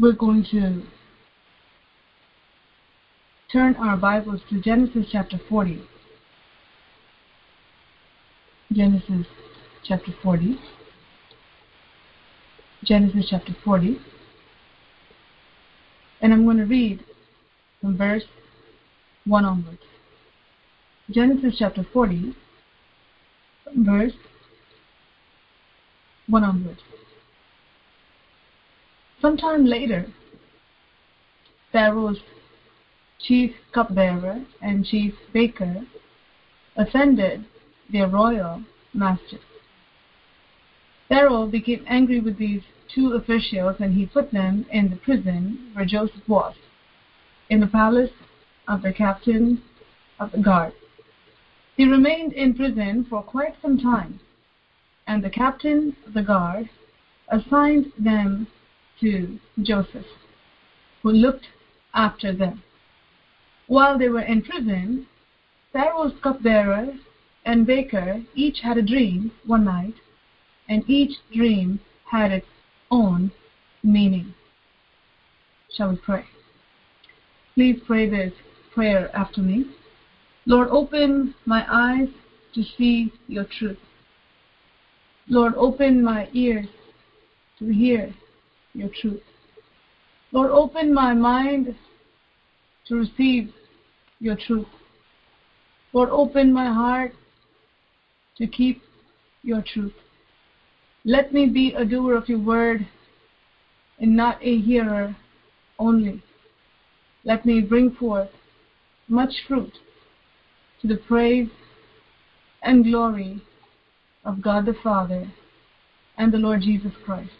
we're going to turn our Bibles to Genesis chapter 40. Genesis chapter 40. Genesis chapter 40. And I'm going to read from verse 1 onwards. Genesis chapter 40, verse 1 onwards. Sometime later, Pharaoh's chief cupbearer and chief baker offended their royal master. Pharaoh became angry with these two officials and he put them in the prison where Joseph was, in the palace of the captain of the guard. He remained in prison for quite some time, and the captain of the guard assigned them to Joseph, who looked after them. While they were in prison, Pharaoh's cupbearer and baker each had a dream one night, and each dream had its own meaning. Shall we pray? Please pray this prayer after me. Lord, open my eyes to see your truth. Lord, open my ears to hear your truth. Lord, open my mind to receive your truth. Lord, open my heart to keep your truth. Let me be a doer of your word and not a hearer only. Let me bring forth much fruit to the praise and glory of God the Father and the Lord Jesus Christ.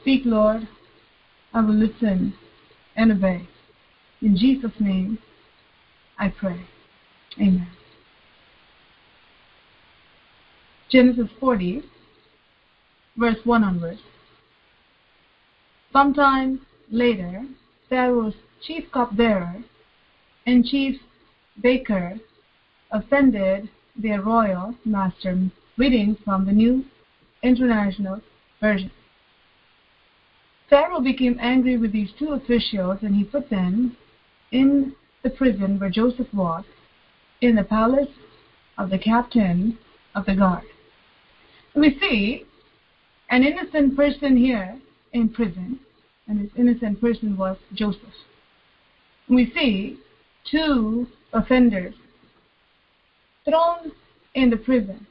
Speak, Lord. I will listen and obey. In Jesus' name, I pray. Amen. Genesis 40, verse 1 onwards. Sometime later, Pharaoh's chief cupbearer and chief baker offended their royal master, reading from the New International Version. Pharaoh became angry with these two officials and he put them in the prison where Joseph was, in the palace of the captain of the guard. We see an innocent person here in prison, and this innocent person was Joseph. We see two offenders thrown in the prison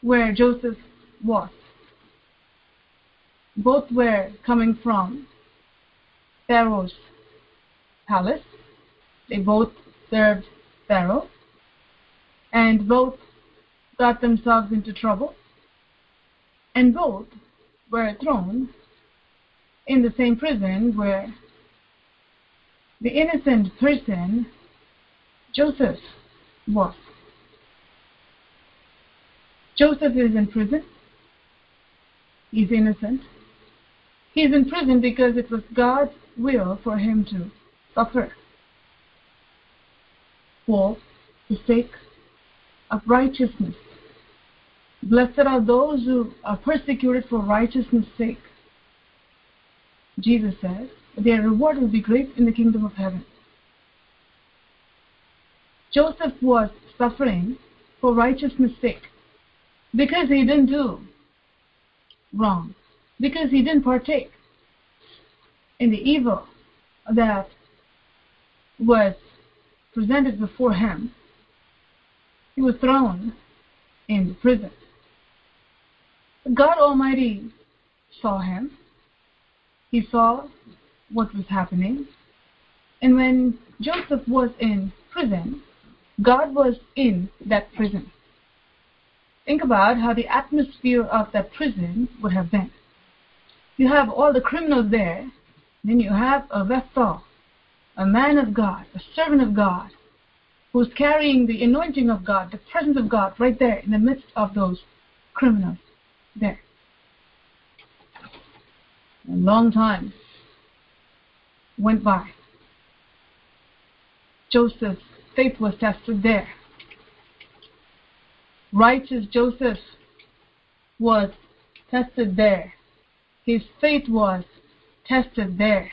where Joseph was both were coming from Pharaoh's palace. They both served Pharaoh, and both got themselves into trouble, and both were thrown in the same prison where the innocent person, Joseph, was. Joseph is in prison. He's innocent. He is in prison because it was God's will for him to suffer for the sake of righteousness. Blessed are those who are persecuted for righteousness' sake. Jesus says, their reward will be great in the kingdom of heaven. Joseph was suffering for righteousness' sake because he didn't do wrong because he didn't partake in the evil that was presented before him. He was thrown in prison. God Almighty saw him. He saw what was happening. And when Joseph was in prison, God was in that prison. Think about how the atmosphere of that prison would have been you have all the criminals there, then you have a vessel, a man of God, a servant of God, who's carrying the anointing of God, the presence of God right there in the midst of those criminals there. A long time went by. Joseph's faith was tested there. Righteous Joseph was tested there his faith was tested there.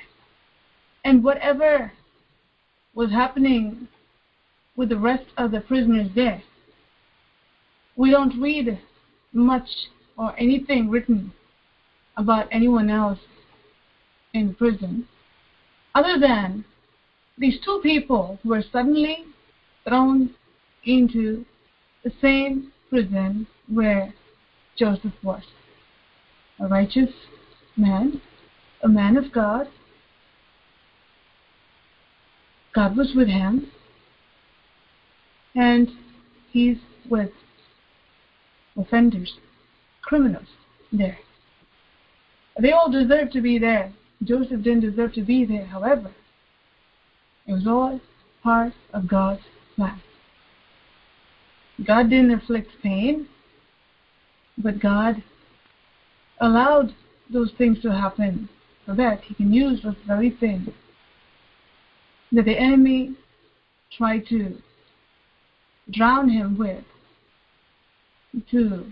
And whatever was happening with the rest of the prisoners there, we don't read much or anything written about anyone else in prison other than these two people were suddenly thrown into the same prison where Joseph was. A righteous man, a man of God. God was with him, and he's with offenders, criminals there. They all deserve to be there. Joseph didn't deserve to be there, however. It was all part of God's plan. God didn't inflict pain, but God allowed those things to happen so that He can use those very things that the enemy tried to drown him with to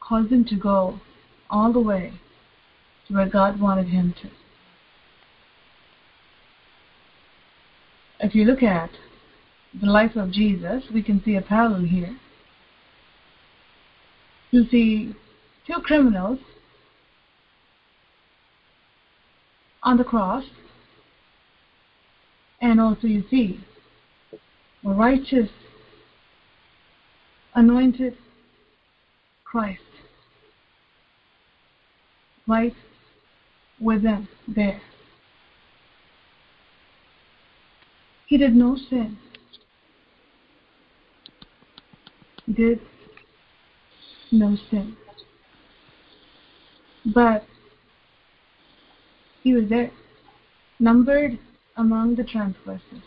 cause him to go all the way to where God wanted him to. If you look at the life of Jesus, we can see a parallel here. You see two criminals on the cross, and also you see a righteous, anointed Christ right with them there. He did no sin. He did no sin. But he was there, numbered among the transgressors.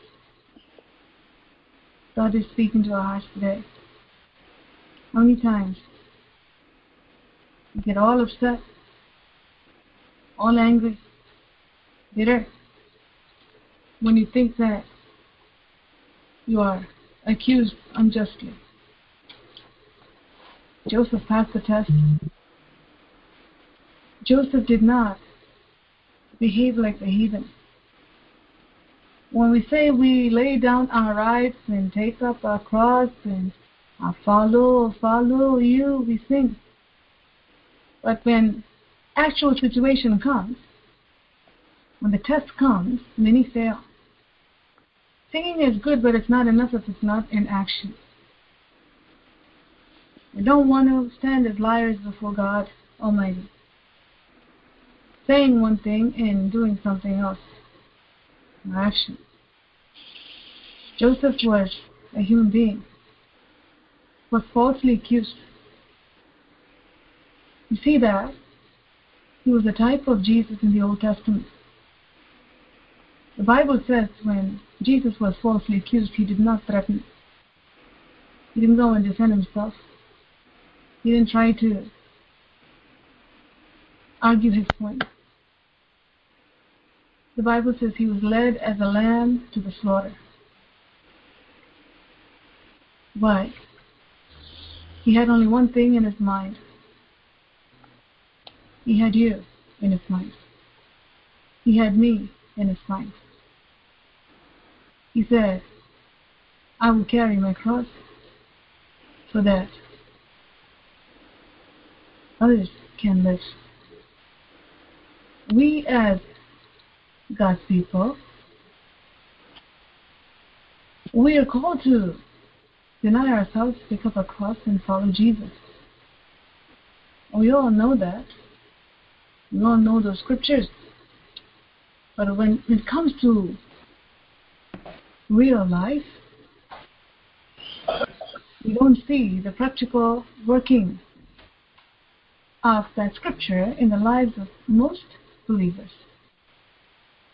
God is speaking to our hearts today. How many times we get all upset, all angry, bitter, when you think that you are accused unjustly. Joseph passed the test. Joseph did not behave like the heathen. When we say we lay down our rights and take up our cross and I follow, follow you, we sing. But when actual situation comes, when the test comes, many fail. Singing is good, but it's not enough if it's not in action. We don't want to stand as liars before God Almighty. Saying one thing and doing something else. Action. Joseph was a human being, was falsely accused. You see that? He was a type of Jesus in the Old Testament. The Bible says when Jesus was falsely accused, he did not threaten. He didn't go and defend himself. He didn't try to argue his point. The Bible says he was led as a lamb to the slaughter. Why? He had only one thing in his mind. He had you in his mind. He had me in his mind. He said, I will carry my cross so that others can live. We as God's people, we are called to deny ourselves, pick up a cross, and follow Jesus. We all know that. We all know those scriptures. But when it comes to real life, we don't see the practical working of that scripture in the lives of most believers.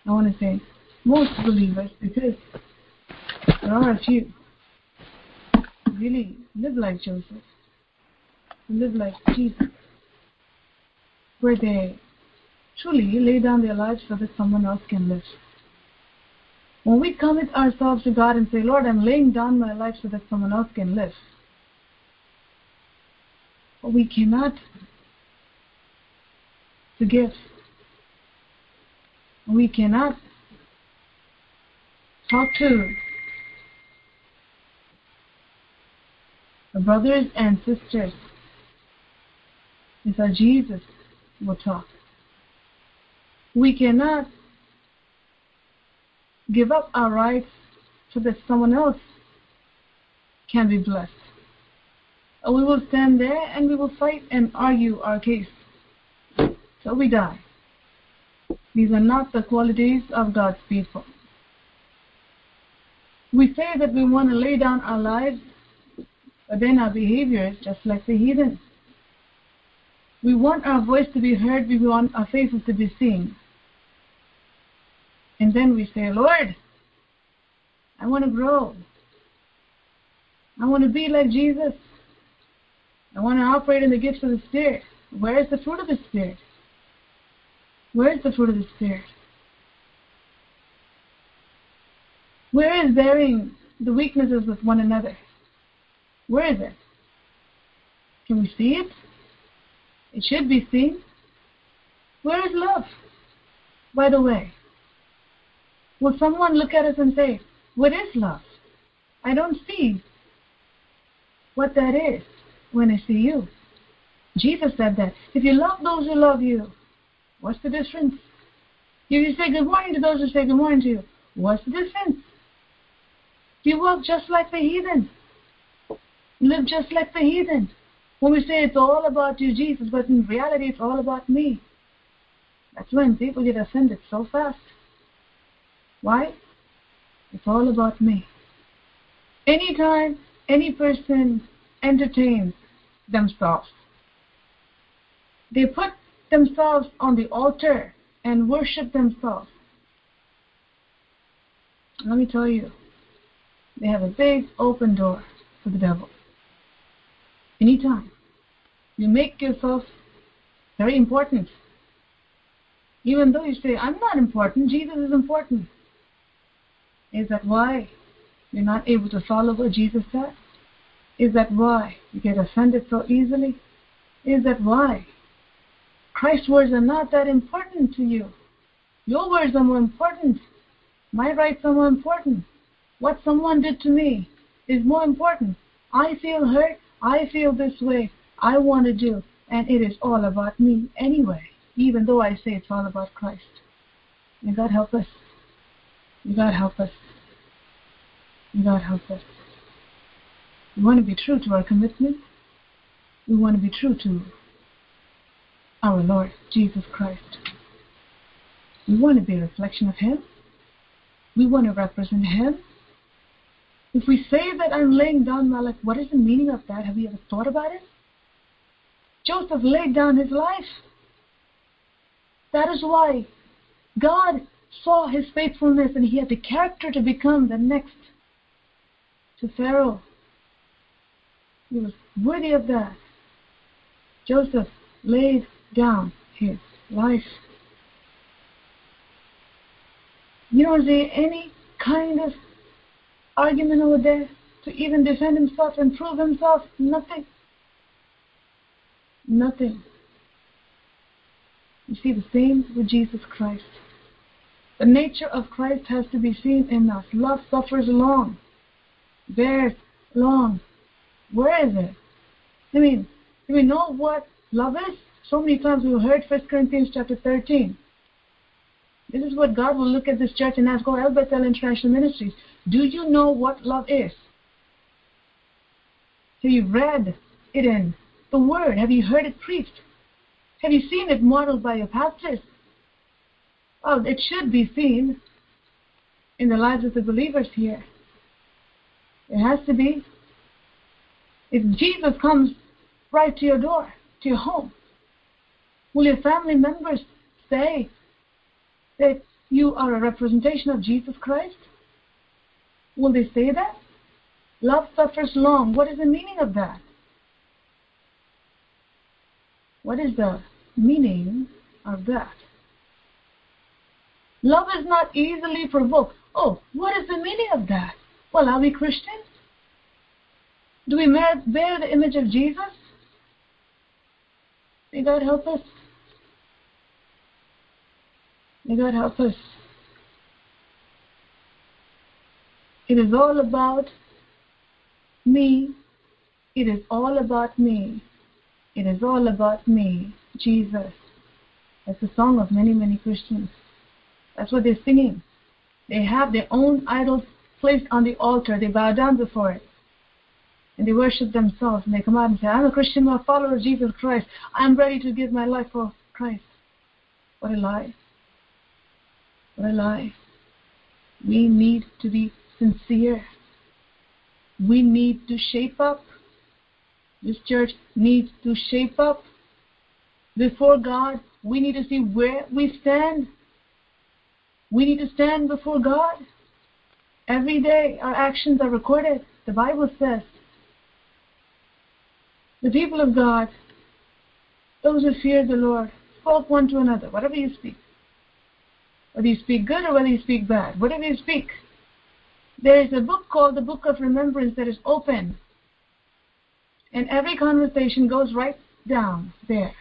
I want to say most believers because there are a few really live like Joseph, live like Jesus, where they truly lay down their lives so that someone else can live. When we commit ourselves to God and say, Lord, I'm laying down my life so that someone else can live, we cannot gifts. We cannot talk to the brothers and sisters as Jesus will talk. We cannot give up our rights so that someone else can be blessed. We will stand there and we will fight and argue our case till we die. These are not the qualities of God's people. We say that we want to lay down our lives, but then our behavior is just like the heathen. We want our voice to be heard, we want our faces to be seen. And then we say, Lord, I want to grow. I want to be like Jesus. I want to operate in the gifts of the Spirit. Where is the fruit of the Spirit? Where is the fruit of the Spirit? Where is bearing the weaknesses with one another? Where is it? Can we see it? It should be seen. Where is love? By the way, will someone look at us and say, What is love? I don't see what that is when I see you. Jesus said that. If you love those who love you, what's the difference? If you say good morning to those who say good morning to you, what's the difference? You walk just like the heathen. Live just like the heathen. When we say it's all about you, Jesus, but in reality it's all about me. That's when people get offended so fast. Why? It's all about me. Anytime any person entertains themselves, they put themselves on the altar and worship themselves. Let me tell you, they have a big open door for the devil. Anytime. You make yourself very important. Even though you say, I'm not important, Jesus is important. Is that why you're not able to follow what Jesus said? Is that why you get offended so easily? Is that why Christ's words are not that important to you? Your words are more important. My rights are more important. What someone did to me is more important. I feel hurt. I feel this way. I want to do. And it is all about me anyway, even though I say it's all about Christ. May God help us. May God help us. May God help us. We want to be true to our commitment. We want to be true to our Lord Jesus Christ. We want to be a reflection of Him. We want to represent Him. If we say that I'm laying down my life, what is the meaning of that? Have you ever thought about it? Joseph laid down his life. That is why God saw his faithfulness and he had the character to become the next to Pharaoh. He was worthy of that. Joseph laid down his life. You don't see any kind of argument over there to even defend himself and prove himself. Nothing. Nothing. You see the same with Jesus Christ. The nature of Christ has to be seen in us. Love suffers long, bears long. Where is it? I mean, do we know what love is? So many times we've heard 1 Corinthians chapter 13. This is what God will look at this church and ask, oh, El Bethel International Ministries, do you know what love is? Have you read it in the Word? Have you heard it preached? Have you seen it modeled by your pastors? Well, it should be seen in the lives of the believers here. It has to be. If Jesus comes right to your door, to your home, will your family members say that you are a representation of Jesus Christ? Will they say that? Love suffers long. What is the meaning of that? What is the meaning of that? Love is not easily provoked. Oh, what is the meaning of that? Well, are we Christians? Do we bear the image of Jesus? May God help us. May God help us. It is all about me. It is all about me. It is all about me, Jesus. That's the song of many, many Christians. That's what they're singing. They have their own idols placed on the altar. They bow down before it. And they worship themselves. And they come out and say, I'm a Christian, I'm a follower of Jesus Christ. I'm ready to give my life for Christ. What a lie. A lie. We need to be sincere. We need to shape up. This church needs to shape up before God. We need to see where we stand. We need to stand before God. Every day our actions are recorded. The Bible says the people of God, those who fear the Lord, spoke one to another, whatever you speak. Whether you speak good or whether you speak bad, whatever you speak. There is a book called the Book of Remembrance that is open. And every conversation goes right down there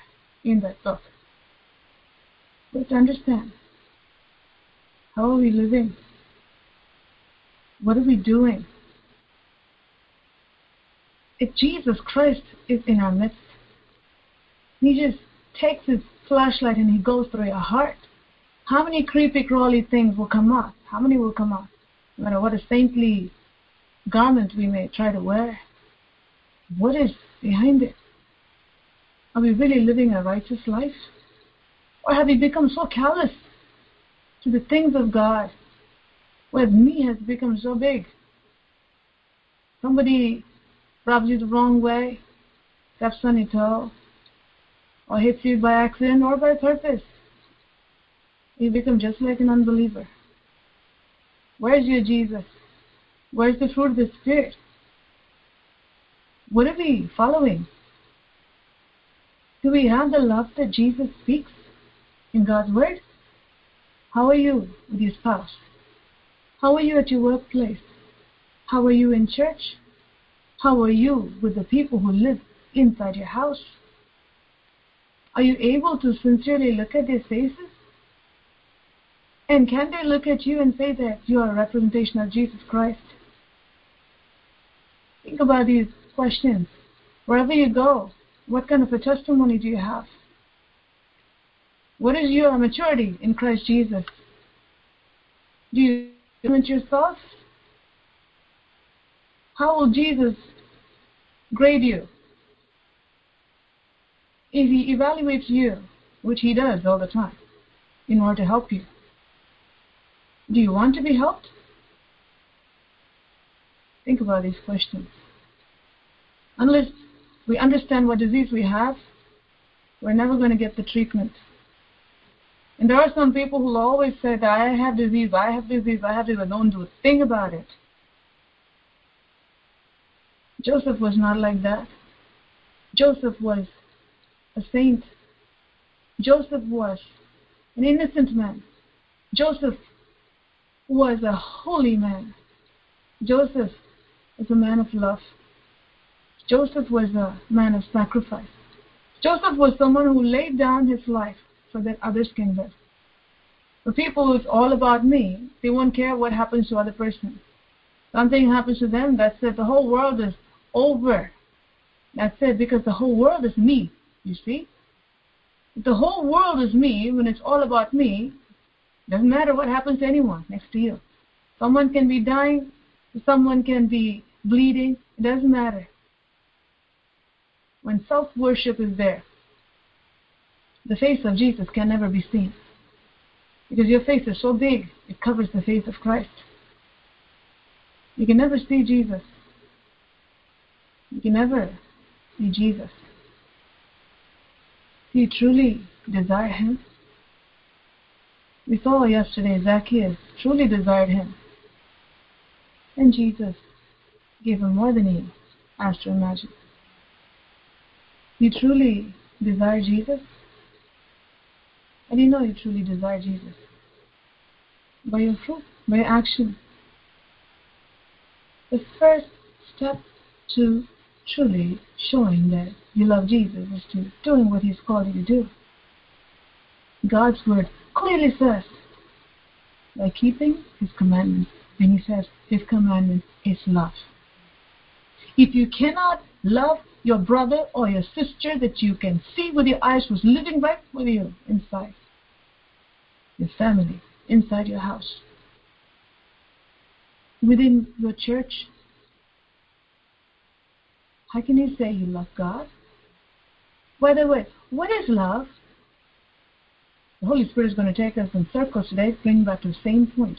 in that book. But understand how are we living? What are we doing? If Jesus Christ is in our midst, He just takes His flashlight and He goes through your heart. How many creepy, crawly things will come out? How many will come out? No matter what a saintly garment we may try to wear, what is behind it? Are we really living a righteous life? Or have we become so callous to the things of God where me has become so big? Somebody rubs you the wrong way, steps on your toe, or hits you by accident or by purpose. You become just like an unbeliever. Where's your Jesus? Where's the fruit of the Spirit? What are we following? Do we have the love that Jesus speaks in God's Word? How are you with your spouse? How are you at your workplace? How are you in church? How are you with the people who live inside your house? Are you able to sincerely look at their faces? And can they look at you and say that you are a representation of Jesus Christ? Think about these questions. Wherever you go, what kind of a testimony do you have? What is your maturity in Christ Jesus? Do you influence yourself? How will Jesus grade you? If he evaluates you, which he does all the time, in order to help you, do you want to be helped? Think about these questions. Unless we understand what disease we have, we're never going to get the treatment. And there are some people who always say that I have disease, I have disease, I have disease, but don't do a thing about it. Joseph was not like that. Joseph was a saint. Joseph was an innocent man. Joseph was a holy man. Joseph was a man of love. Joseph was a man of sacrifice. Joseph was someone who laid down his life so that others can live. For people it's all about me, they won't care what happens to other person. Something happens to them, that's it. The whole world is over. That's it, because the whole world is me, you see? If the whole world is me, when it's all about me, doesn't matter what happens to anyone next to you. Someone can be dying, someone can be bleeding, it doesn't matter. When self worship is there, the face of Jesus can never be seen. Because your face is so big, it covers the face of Christ. You can never see Jesus. You can never see Jesus. Do you truly desire Him? We saw yesterday Zacchaeus truly desired him. And Jesus gave him more than he asked to imagine. You truly desire Jesus? And you know you truly desire Jesus? By your fruit, by your action. The first step to truly showing that you love Jesus is to doing what He's called you to do. God's word clearly says by keeping his commandments. And he says his commandment is love. If you cannot love your brother or your sister that you can see with your eyes who's living right with you inside your family, inside your house, within your church, how can you say you love God? By the way, what is love? The Holy Spirit is going to take us in circles today, bring back to the same point.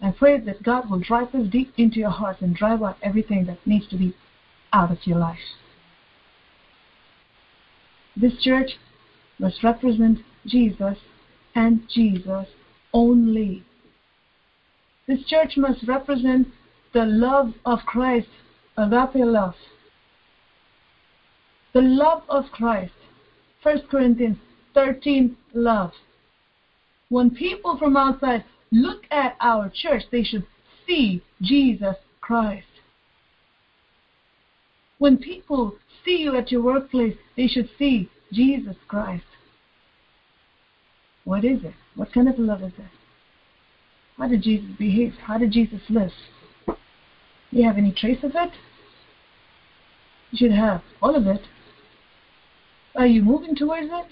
I pray that God will drive us deep into your hearts and drive out everything that needs to be out of your life. This church must represent Jesus and Jesus only. This church must represent the love of Christ, agape love. The love of Christ. 1 Corinthians 13 love. When people from outside look at our church, they should see Jesus Christ. When people see you at your workplace, they should see Jesus Christ. What is it? What kind of love is it? How did Jesus behave? How did Jesus live? Do you have any trace of it? You should have all of it. Are you moving towards it?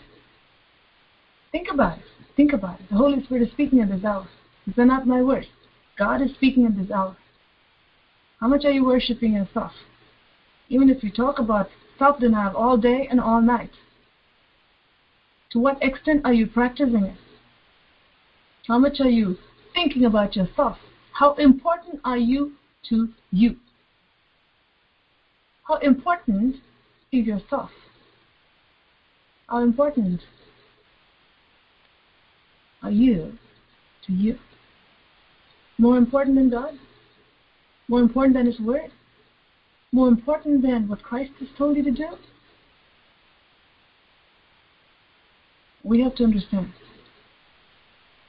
Think about it. Think about it. The Holy Spirit is speaking at this hour. These are not my words. God is speaking at this hour. How much are you worshiping yourself? Even if you talk about self denial all day and all night, to what extent are you practicing it? How much are you thinking about yourself? How important are you to you? How important is yourself? How important are you to you? More important than God? More important than His Word? More important than what Christ has told you to do? We have to understand.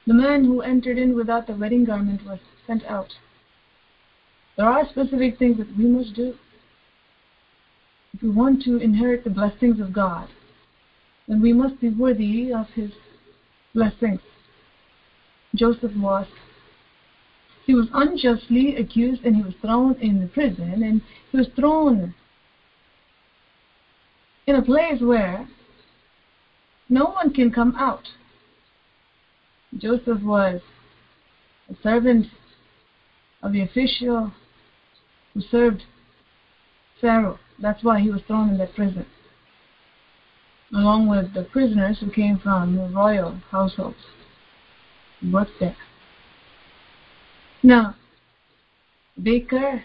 The man who entered in without the wedding garment was sent out. There are specific things that we must do. If we want to inherit the blessings of God, then we must be worthy of His blessings. Joseph was. He was unjustly accused and he was thrown in the prison and he was thrown in a place where no one can come out. Joseph was a servant of the official who served Pharaoh. That's why he was thrown in that prison, along with the prisoners who came from the royal households worked there. Now, baker,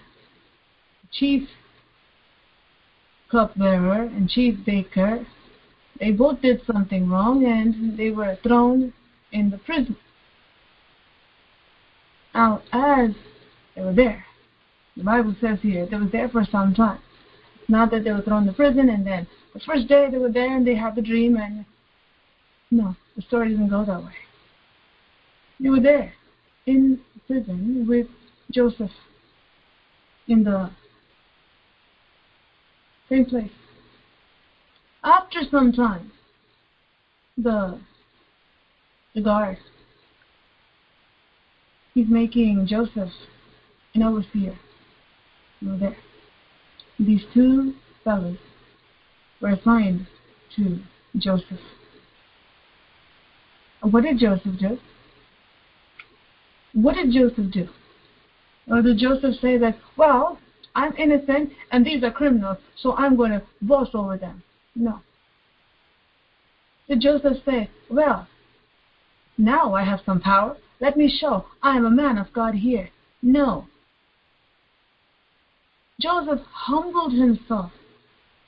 chief cupbearer, and chief baker, they both did something wrong and they were thrown in the prison. Now, as they were there, the Bible says here, they were there for some time. Not that they were thrown in the prison and then the first day they were there and they had the dream and no, the story doesn't go that way. They were there in prison with Joseph in the same place. After some time, the the guard he's making Joseph an overseer. Over there. These two fellows were assigned to Joseph. What did Joseph do? What did Joseph do? Or did Joseph say that, well, I'm innocent and these are criminals, so I'm going to boss over them? No. Did Joseph say, well, now I have some power. Let me show I am a man of God here. No. Joseph humbled himself.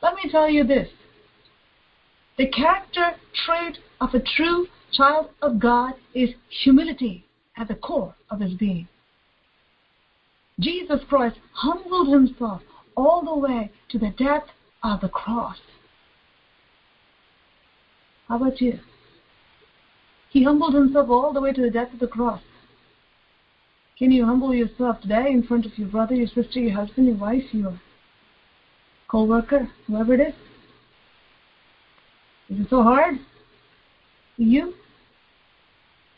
Let me tell you this. The character trait of a true child of God is humility at the core of his being. Jesus Christ humbled himself all the way to the death of the cross. How about you? He humbled himself all the way to the death of the cross. Can you humble yourself today in front of your brother, your sister, your husband, your wife, your co-worker, whoever it is? Is it so hard? You?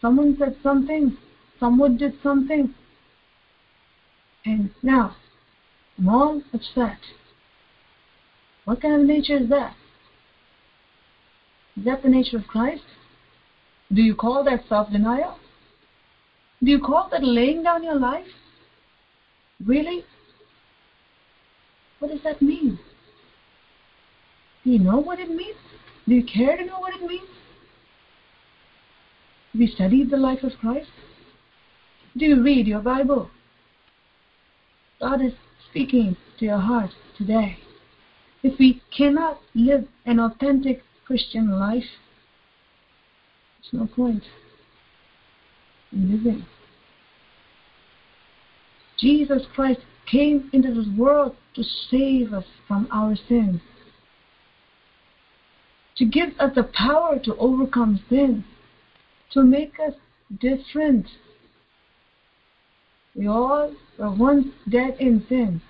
Someone said something someone did something, and now I'm all upset. What kind of nature is that? Is that the nature of Christ? Do you call that self denial? Do you call that laying down your life? Really? What does that mean? Do you know what it means? Do you care to know what it means? Have you studied the life of Christ? Do you read your Bible? God is speaking to your heart today. If we cannot live an authentic Christian life, there's no point in living. Jesus Christ came into this world to save us from our sins, to give us the power to overcome sin, to make us different. We all were once dead in sin,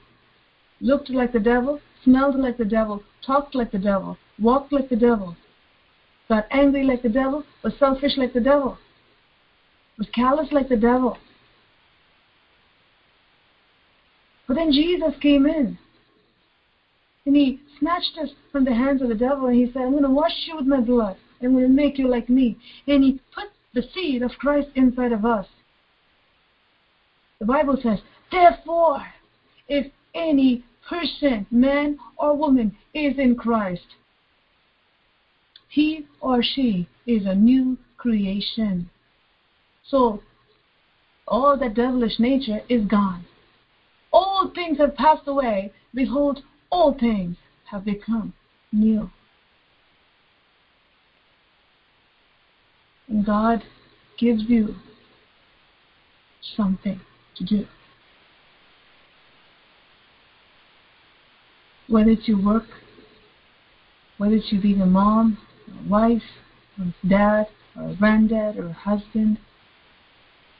looked like the devil, smelled like the devil, talked like the devil, walked like the devil, got angry like the devil, was selfish like the devil, was callous like the devil. But then Jesus came in and he snatched us from the hands of the devil and he said, I'm going to wash you with my blood. I'm going to make you like me. And he put the seed of Christ inside of us. The Bible says, Therefore, if any person, man or woman, is in Christ, he or she is a new creation. So, all that devilish nature is gone. All things have passed away. Behold, all things have become new. And God gives you something to do. Whether your work, whether you being a mom, a wife, or dad, or granddad, or husband,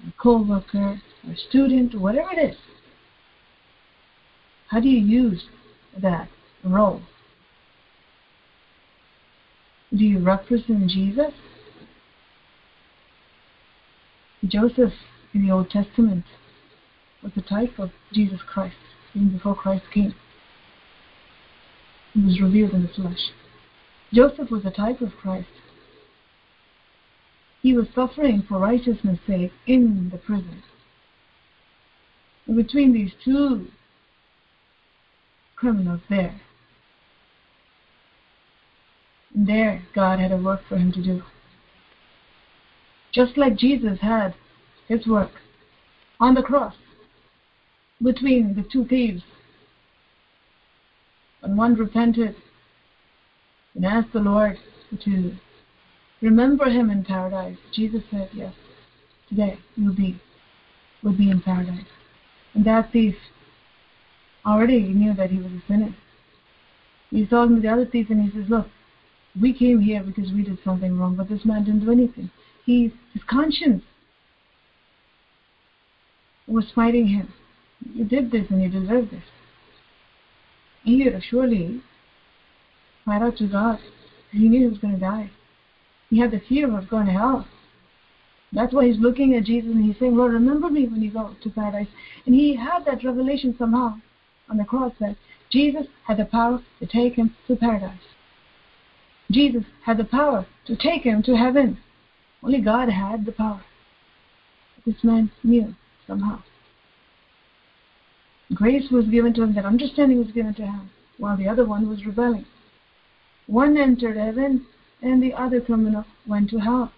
a co-worker, or student, or whatever it is. How do you use that role? Do you represent Jesus? Joseph in the Old Testament was a type of Jesus Christ, even before Christ came. He was revealed in the flesh. Joseph was a type of Christ. He was suffering for righteousness' sake in the prison. And between these two criminals there, there God had a work for him to do. Just like Jesus had his work on the cross between the two thieves. When one repented and asked the Lord to remember him in paradise, Jesus said, Yes, today you'll be will be in paradise. And that thief already knew that he was a sinner. He's talking to the other thief and he says, Look, we came here because we did something wrong, but this man didn't do anything. He his conscience was fighting him. You did this and you deserve this. He had surely cried out to God. He knew he was going to die. He had the fear of going to hell. That's why he's looking at Jesus and he's saying, Lord, remember me when you go to paradise. And he had that revelation somehow on the cross that Jesus had the power to take him to paradise. Jesus had the power to take him to heaven. Only God had the power. This man knew somehow. Grace was given to him, that understanding was given to him, while the other one was rebelling. One entered heaven, and the other criminal went to hell.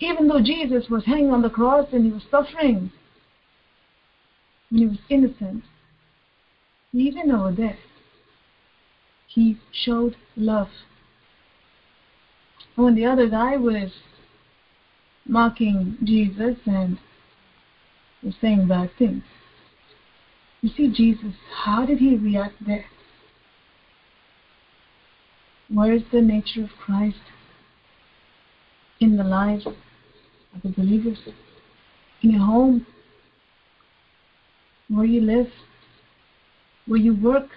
Even though Jesus was hanging on the cross and he was suffering, and he was innocent, even over there, he showed love. When the other guy was mocking Jesus and saying bad things, you see, Jesus, how did he react there? Where is the nature of Christ in the lives of the believers? In your home, where you live, where you work,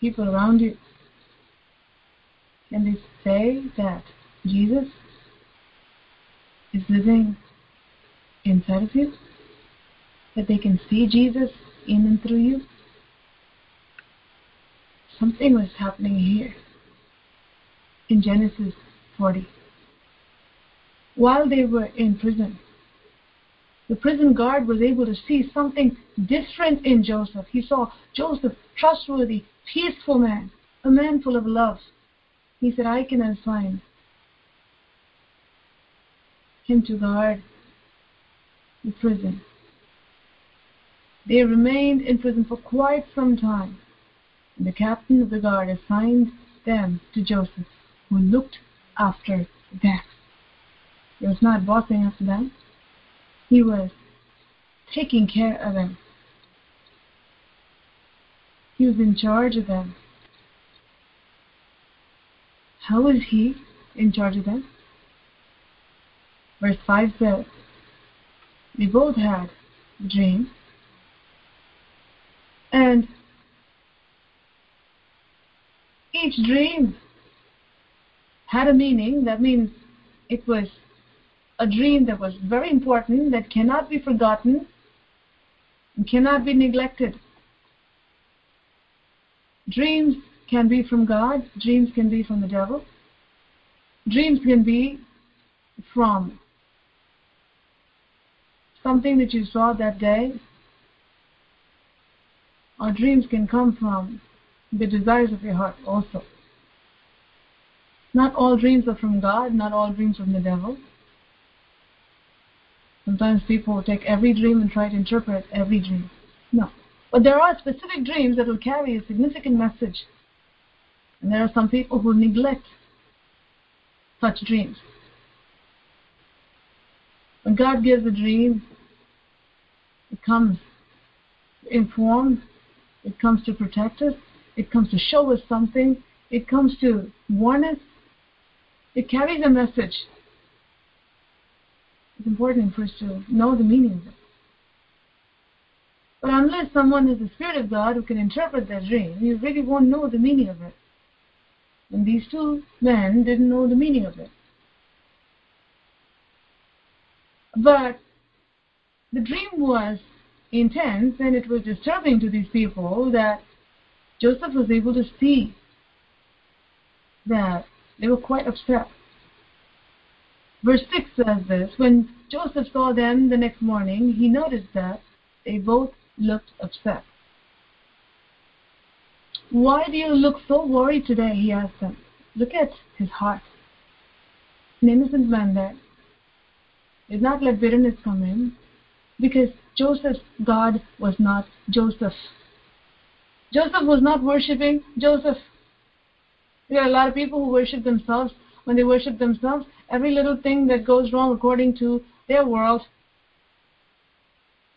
people around you. Can they say that Jesus is living inside of you? That they can see Jesus in and through you? Something was happening here in Genesis 40. While they were in prison, the prison guard was able to see something different in Joseph. He saw Joseph, trustworthy, peaceful man, a man full of love. He said, I can assign him to guard the prison. They remained in prison for quite some time. And the captain of the guard assigned them to Joseph, who looked after them. He was not bossing after them. He was taking care of them. He was in charge of them. How was he in charge of them? Verse 5 says, We both had dreams, and each dream had a meaning. That means it was a dream that was very important, that cannot be forgotten, and cannot be neglected. Dreams can be from God, dreams can be from the devil, dreams can be from something that you saw that day, or dreams can come from the desires of your heart also. Not all dreams are from God, not all dreams from the devil. Sometimes people take every dream and try to interpret every dream. No. But there are specific dreams that will carry a significant message. And there are some people who neglect such dreams. When God gives a dream, comes informed, it comes to protect us, it comes to show us something, it comes to warn us, it carries a message it's important for us to know the meaning of it. But unless someone has the Spirit of God who can interpret that dream, you really won't know the meaning of it. And these two men didn't know the meaning of it. But the dream was intense and it was disturbing to these people that Joseph was able to see that they were quite upset Verse 6 says this When Joseph saw them the next morning, he noticed that they both looked upset. Why do you look so worried today? He asked them. Look at his heart. An innocent man there did not let bitterness come in because Joseph's God was not Joseph. Joseph was not worshipping Joseph. There are a lot of people who worship themselves. When they worship themselves, every little thing that goes wrong according to their world,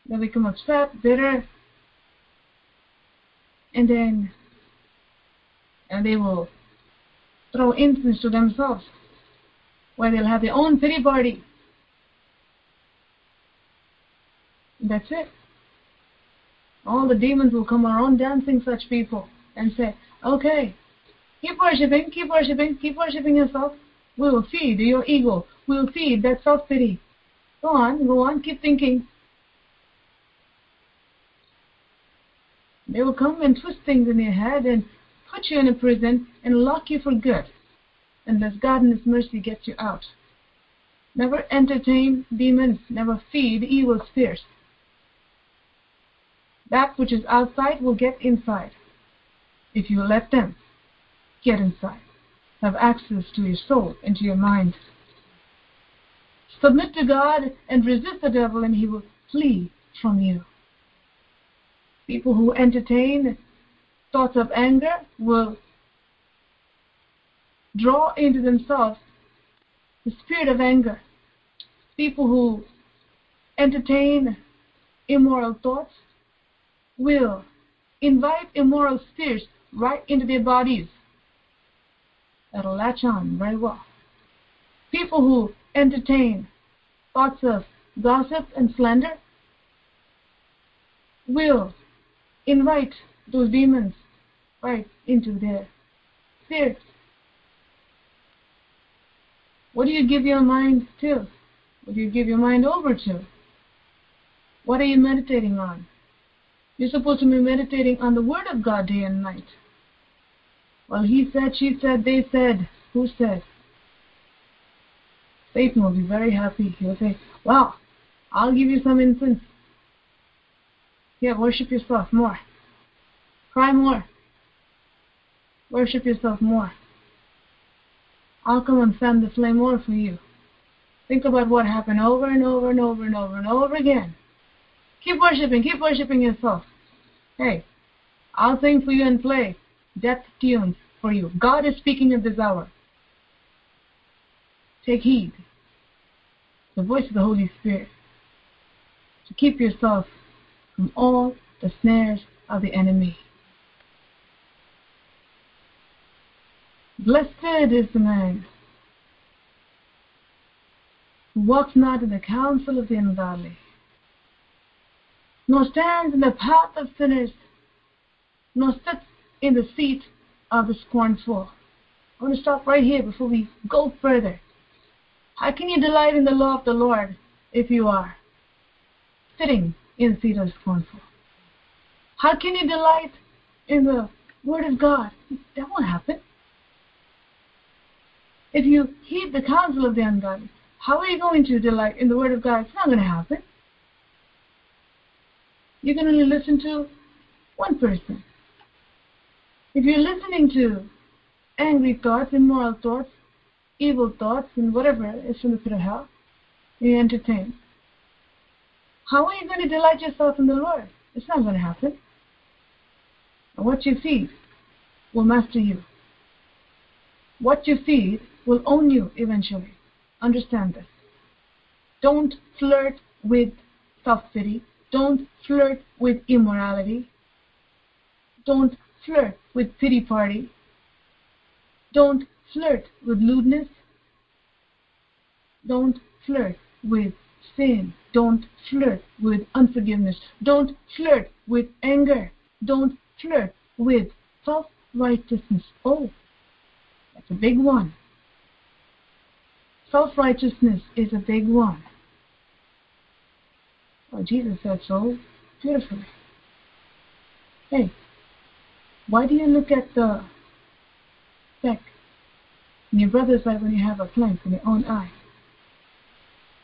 they become upset, bitter, and then and they will throw incense to themselves, where they'll have their own pity party. That's it. All the demons will come around dancing such people and say, okay, keep worshipping, keep worshipping, keep worshipping yourself. We will feed your ego. We will feed that self-pity. Go on, go on, keep thinking. They will come and twist things in your head and put you in a prison and lock you for good unless God in His mercy gets you out. Never entertain demons, never feed evil spirits. That which is outside will get inside if you let them get inside have access to your soul and to your mind. Submit to God and resist the devil, and he will flee from you. People who entertain thoughts of anger will draw into themselves the spirit of anger. People who entertain immoral thoughts will invite immoral spirits right into their bodies that'll latch on very well. People who entertain thoughts of gossip and slander will invite those demons right into their spirits. What do you give your mind to? What do you give your mind over to? What are you meditating on? You're supposed to be meditating on the Word of God day and night. Well, he said, she said, they said. Who said? Satan will be very happy. He'll say, Well, I'll give you some incense. Yeah, worship yourself more. Cry more. Worship yourself more. I'll come and fan the flame more for you. Think about what happened over and over and over and over and over again. Keep worshiping, keep worshiping yourself. Hey, I'll sing for you and play death tunes for you. God is speaking at this hour. Take heed. The voice of the Holy Spirit. To keep yourself from all the snares of the enemy. Blessed is the man who walks not in the counsel of the ungodly, nor stands in the path of sinners, nor sits in the seat of the scornful. I want to stop right here before we go further. How can you delight in the law of the Lord if you are sitting in the seat of the scornful? How can you delight in the Word of God? That won't happen. If you heed the counsel of the ungodly, how are you going to delight in the Word of God? It's not going to happen. You can only listen to one person. If you're listening to angry thoughts, immoral thoughts, evil thoughts, and whatever is from the pit of hell, you entertain. How are you going to delight yourself in the Lord? It's not going to happen. And what you feed will master you. What you feed will own you eventually. Understand this. Don't flirt with self-pity. Don't flirt with immorality. Don't flirt with pity party. Don't flirt with lewdness. Don't flirt with sin. Don't flirt with unforgiveness. Don't flirt with anger. Don't flirt with self-righteousness. Oh, that's a big one. Self-righteousness is a big one. Well, Jesus said so beautifully. Hey, why do you look at the speck in your brother's eye when you have a plank in your own eye?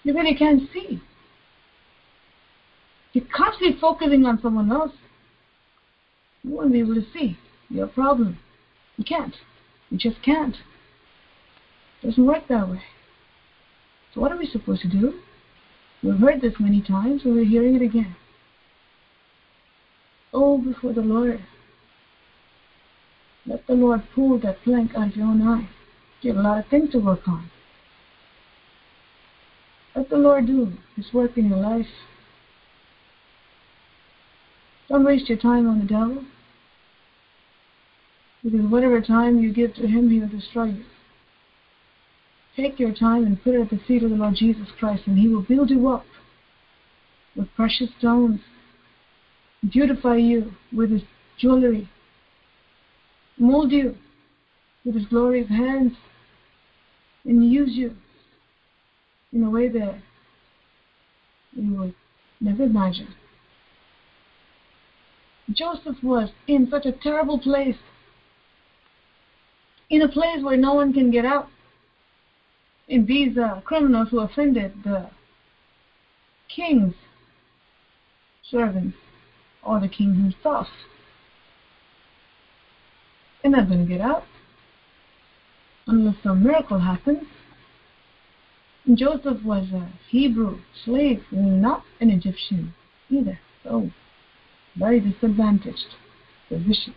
You really can't see. You're constantly focusing on someone else. You won't be able to see your problem. You can't. You just can't. It doesn't work that way. So what are we supposed to do? We've heard this many times, and we're hearing it again. Oh, before the Lord. Let the Lord pull that plank out of your own eye. You have a lot of things to work on. Let the Lord do His work in your life. Don't waste your time on the devil. Because whatever time you give to him, he will destroy you. Take your time and put it at the feet of the Lord Jesus Christ, and he will build you up with precious stones, beautify you with his jewelry, mold you with his glorious hands, and use you in a way that you would never imagine. Joseph was in such a terrible place, in a place where no one can get out. In these uh, criminals who offended the king's servants or the king himself. They're not going to get out unless some miracle happens. Joseph was a Hebrew slave, not an Egyptian either. So, very disadvantaged position.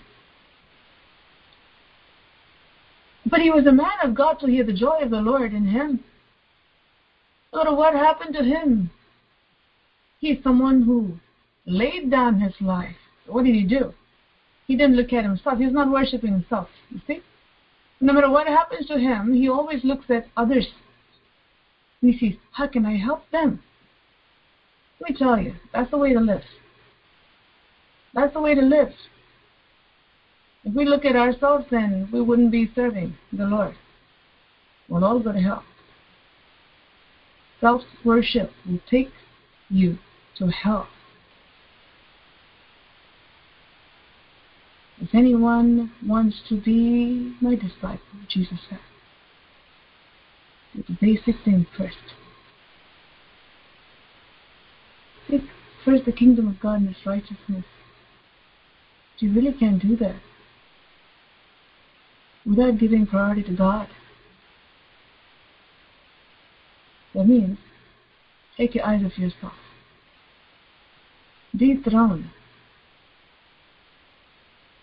But he was a man of God to hear the joy of the Lord in him. So what happened to him? He's someone who laid down his life. What did he do? He didn't look at himself. He's not worshiping himself. You see? No matter what happens to him, he always looks at others he sees, how can I help them? Let me tell you, that's the way to live. That's the way to live. If we look at ourselves, then we wouldn't be serving the Lord. We'll all go to hell. self worship will take you to hell. If anyone wants to be my disciple, Jesus said, the basic thing first. Seek first the kingdom of God and His righteousness. You really can't do that without giving priority to God. That means take your eyes off yourself. Dethrone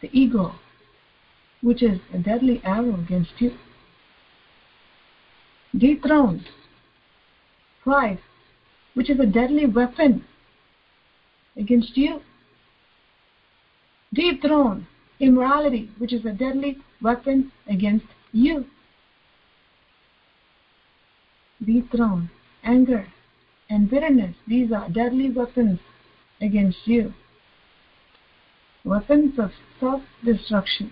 the ego, which is a deadly arrow against you. Dethrone pride, which is a deadly weapon against you. Dethrone immorality, which is a deadly weapon against you. Dethrone anger and bitterness. These are deadly weapons against you. Weapons of self destruction.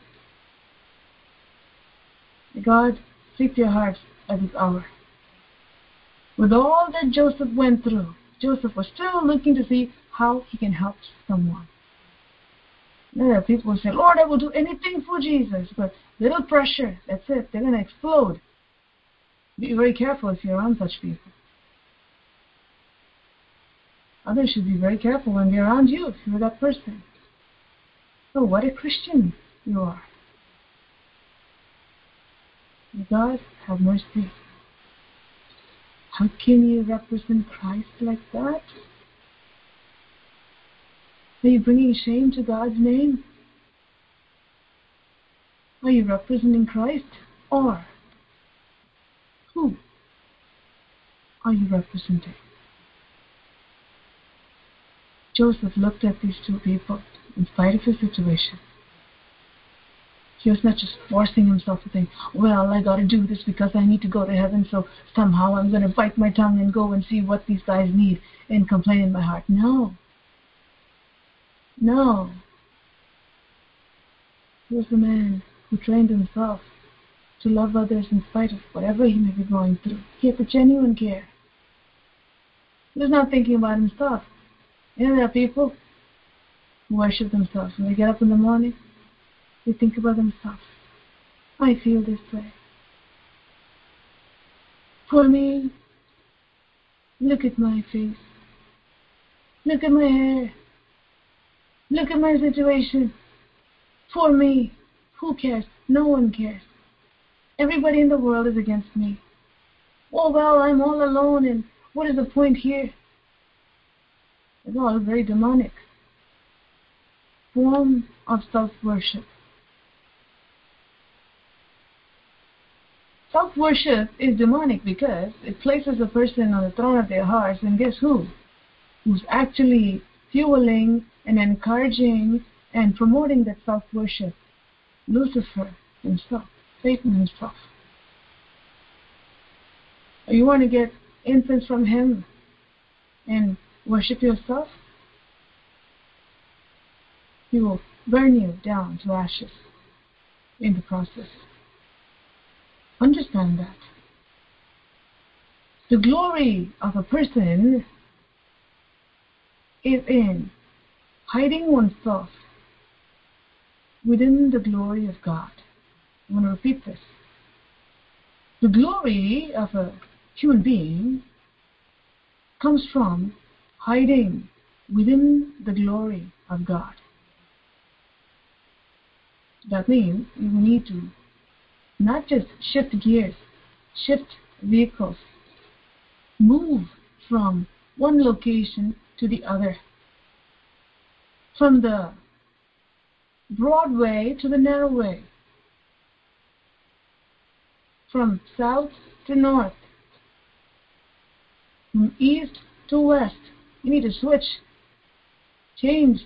God, seek your hearts at this hour. With all that Joseph went through, Joseph was still looking to see how he can help someone. There are people who say, Lord, I will do anything for Jesus, but little pressure, that's it, they're going to explode. Be very careful if you're around such people. Others should be very careful when they're around you if you're that person. Oh, what a Christian you are. God, have mercy. How can you represent Christ like that? Are you bringing shame to God's name? Are you representing Christ? Or who are you representing? Joseph looked at these two people in spite of his situation. He was not just forcing himself to think, well, I got to do this because I need to go to heaven, so somehow I'm going to bite my tongue and go and see what these guys need and complain in my heart. No. No. He was the man who trained himself to love others in spite of whatever he may be going through. He had the genuine care. He was not thinking about himself. You know, there are people who worship themselves. When they get up in the morning, they think about themselves. I feel this way. For me, look at my face. Look at my hair. Look at my situation. For me, who cares? No one cares. Everybody in the world is against me. Oh, well, I'm all alone, and what is the point here? It's all very demonic. Form of self worship. Self worship is demonic because it places a person on the throne of their hearts, and guess who? Who's actually fueling and encouraging and promoting that self worship? Lucifer himself, Satan himself. You want to get incense from him and worship yourself? He will burn you down to ashes in the process. Understand that. The glory of a person is in hiding oneself within the glory of God. I'm going to repeat this. The glory of a human being comes from hiding within the glory of God. That means you need to not just shift gears, shift vehicles, move from one location to the other, from the broad way to the narrow way, from south to north, from east to west. You need to switch, change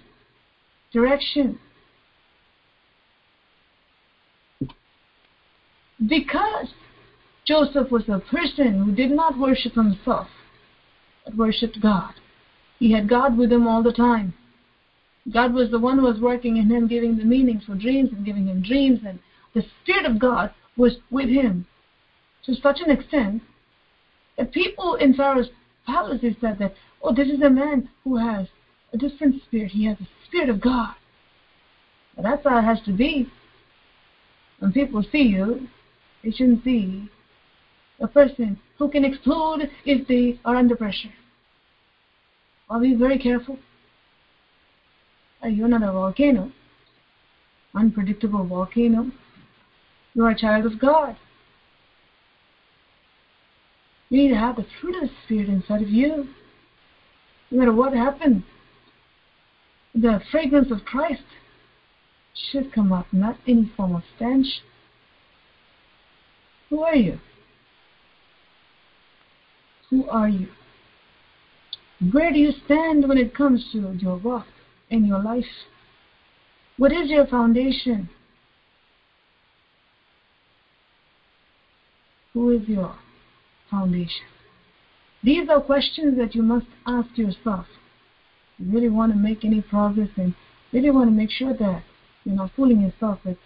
direction. Because Joseph was a person who did not worship himself, but worshipped God. He had God with him all the time. God was the one who was working in him, giving the meanings for dreams and giving him dreams, and the Spirit of God was with him to such an extent that people in Pharaoh's palace said that, oh, this is a man who has a different spirit. He has the spirit of God. But that's how it has to be. When people see you, they shouldn't see a person who can explode if they are under pressure. I'll be very careful. You're not a volcano, unpredictable volcano. You are a child of God. You need to have the fruit of the Spirit inside of you. No matter what happens, the fragrance of Christ should come up, not any form of stench. Who are you? Who are you? Where do you stand when it comes to your walk in your life? What is your foundation? Who is your foundation? These are questions that you must ask yourself. You really want to make any progress and really want to make sure that you're not fooling yourself that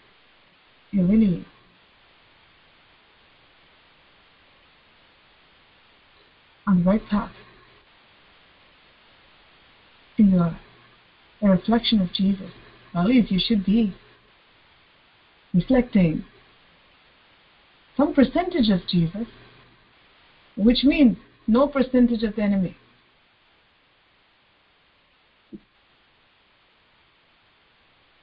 you're really on the right path. Are a reflection of Jesus. At least you should be reflecting some percentage of Jesus, which means no percentage of the enemy.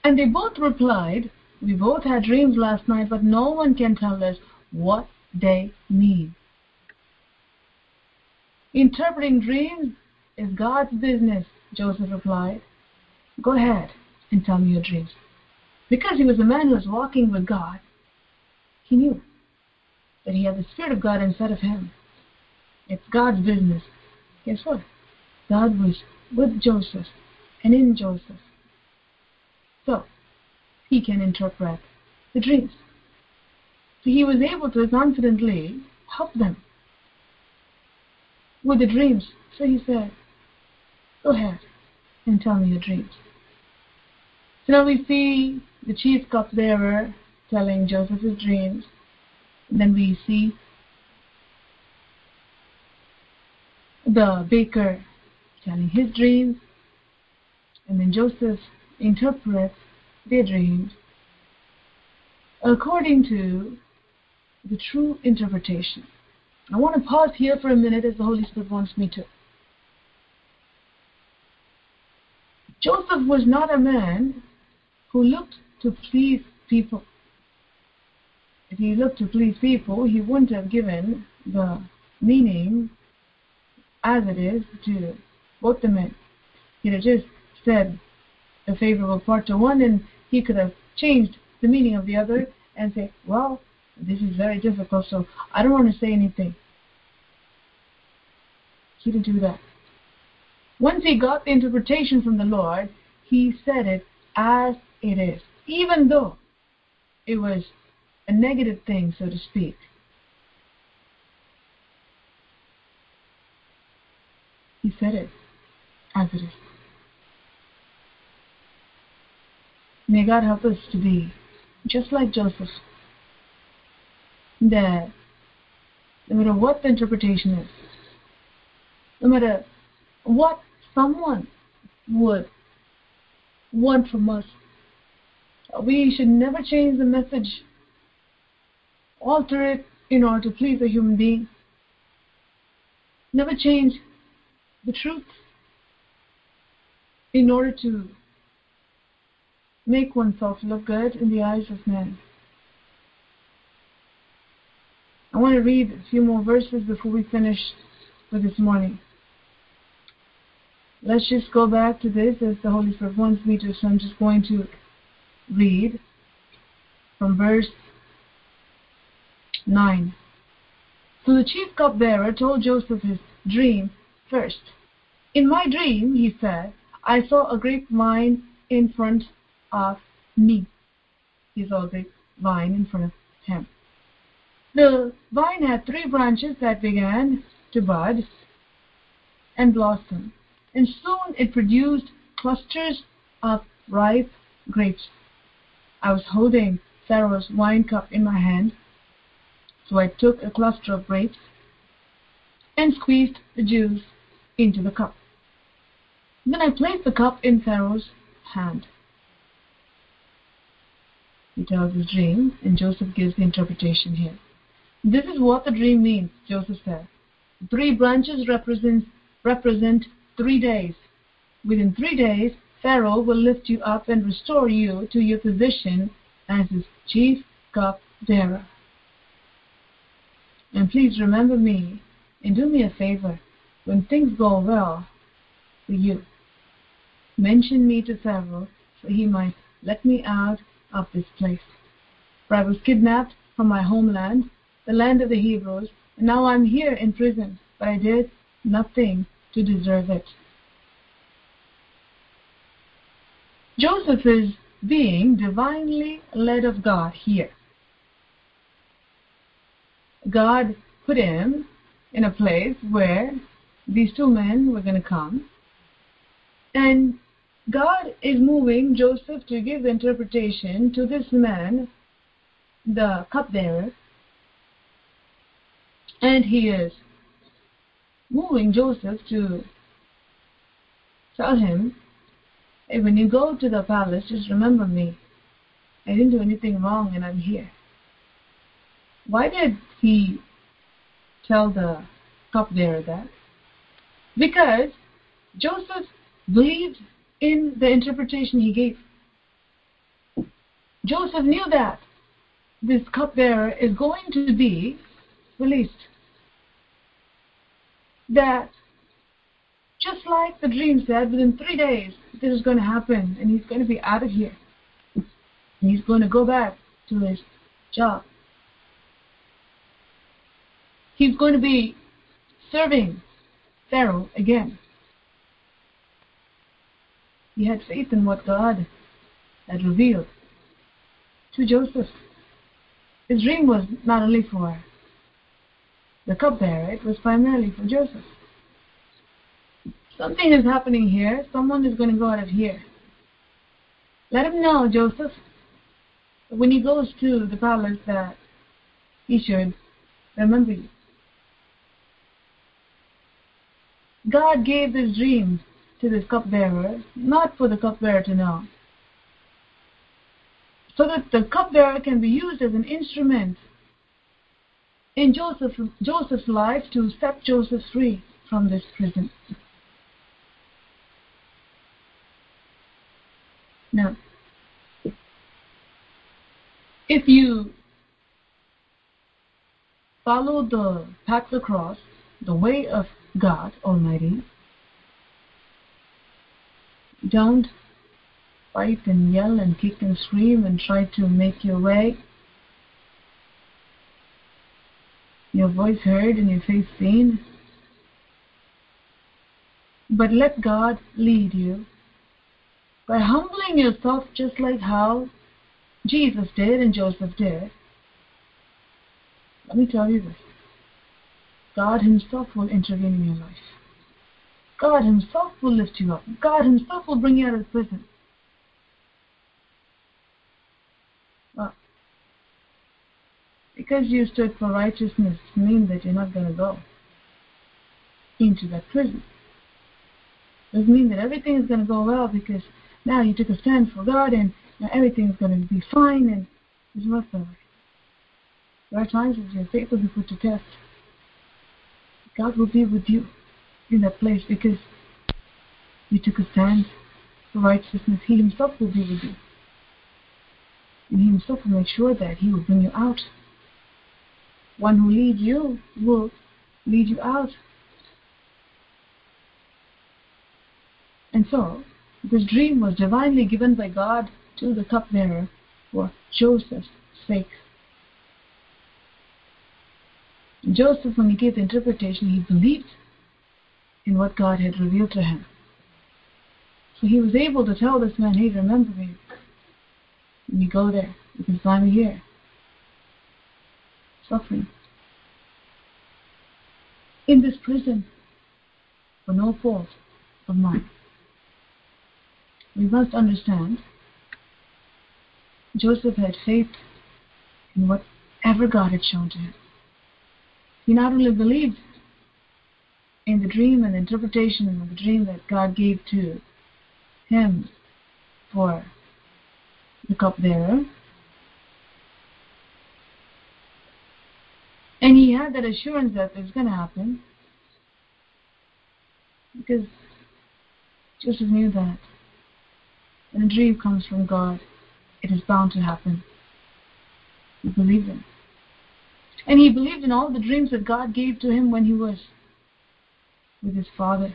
And they both replied, We both had dreams last night, but no one can tell us what they mean. Interpreting dreams is God's business, Joseph replied. Go ahead and tell me your dreams. Because he was a man who was walking with God, he knew that he had the Spirit of God inside of him. It's God's business. Guess what? God was with Joseph and in Joseph. So, he can interpret the dreams. So he was able to confidently help them with the dreams. So he said, Go ahead and tell me your dreams. So now we see the chief cupbearer telling Joseph his dreams. And then we see the baker telling his dreams. And then Joseph interprets their dreams according to the true interpretation. I want to pause here for a minute as the Holy Spirit wants me to. Joseph was not a man who looked to please people. If he looked to please people, he wouldn't have given the meaning as it is to both the men. He'd have just said a favorable part to one and he could have changed the meaning of the other and say, well, this is very difficult, so I don't want to say anything. He didn't do that. Once he got the interpretation from the Lord, he said it as it is, even though it was a negative thing, so to speak. He said it as it is. May God help us to be just like Joseph. That no matter what the interpretation is, no matter what someone would want from us. We should never change the message, alter it in order to please a human being. Never change the truth in order to make oneself look good in the eyes of men. I want to read a few more verses before we finish for this morning. Let's just go back to this as the Holy Spirit wants me to. So I'm just going to read from verse 9. So the chief cupbearer told Joseph his dream first. In my dream, he said, I saw a grapevine in front of me. He saw a grapevine in front of him. The vine had three branches that began to bud and blossom and soon it produced clusters of ripe grapes. I was holding Pharaoh's wine cup in my hand, so I took a cluster of grapes and squeezed the juice into the cup. Then I placed the cup in Pharaoh's hand. He tells his dream, and Joseph gives the interpretation here. This is what the dream means, Joseph said. Three branches represent, represent three days. Within three days, Pharaoh will lift you up and restore you to your position as his chief cup bearer. And please remember me and do me a favor when things go well for you. Mention me to Pharaoh so he might let me out of this place. For I was kidnapped from my homeland, the land of the Hebrews, and now I'm here in prison, but I did nothing to deserve it. Joseph is being divinely led of God here. God put him in a place where these two men were going to come. And God is moving Joseph to give interpretation to this man, the cupbearer. And he is moving Joseph to tell him, hey, when you go to the palace, just remember me. I didn't do anything wrong and I'm here. Why did he tell the cupbearer that? Because Joseph believed in the interpretation he gave. Joseph knew that this cupbearer is going to be released. That just like the dream said, within three days this is going to happen and he's going to be out of here. And he's going to go back to his job. He's going to be serving Pharaoh again. He had faith in what God had revealed to Joseph. His dream was not only for the cupbearer, it was primarily for Joseph. Something is happening here. Someone is going to go out of here. Let him know, Joseph, when he goes to the palace that he should remember you. God gave this dream to this cupbearer, not for the cupbearer to know, so that the cupbearer can be used as an instrument in Joseph, Joseph's life to set Joseph free from this prison. Now, if you follow the path of the cross, the way of God Almighty, don't fight and yell and kick and scream and try to make your way, your voice heard and your face seen. But let God lead you by humbling yourself just like how Jesus did and Joseph did. Let me tell you this God Himself will intervene in your life. God Himself will lift you up. God Himself will bring you out of prison. Well, because you stood for righteousness means that you're not going to go into that prison. Doesn't mean that everything is going to go well because now you took a stand for God and now everything's going to be fine and it's not that. There are times that your faith will be put to test. God will be with you in that place because you took a stand for righteousness. He himself will be with you. And he himself will make sure that he will bring you out. One who leads you will lead you out. And so, this dream was divinely given by God to the cupbearer for Joseph's sake. Joseph, when he gave the interpretation, he believed in what God had revealed to him. So he was able to tell this man, hey, remember me. When you go there, you can find me here. Suffering. In this prison, for no fault of mine. We must understand Joseph had faith in whatever God had shown to him. He not only believed in the dream and the interpretation of the dream that God gave to him for the cupbearer. And he had that assurance that it was going to happen because Joseph knew that when a dream comes from God, it is bound to happen. He believed in. And he believed in all the dreams that God gave to him when he was with his father.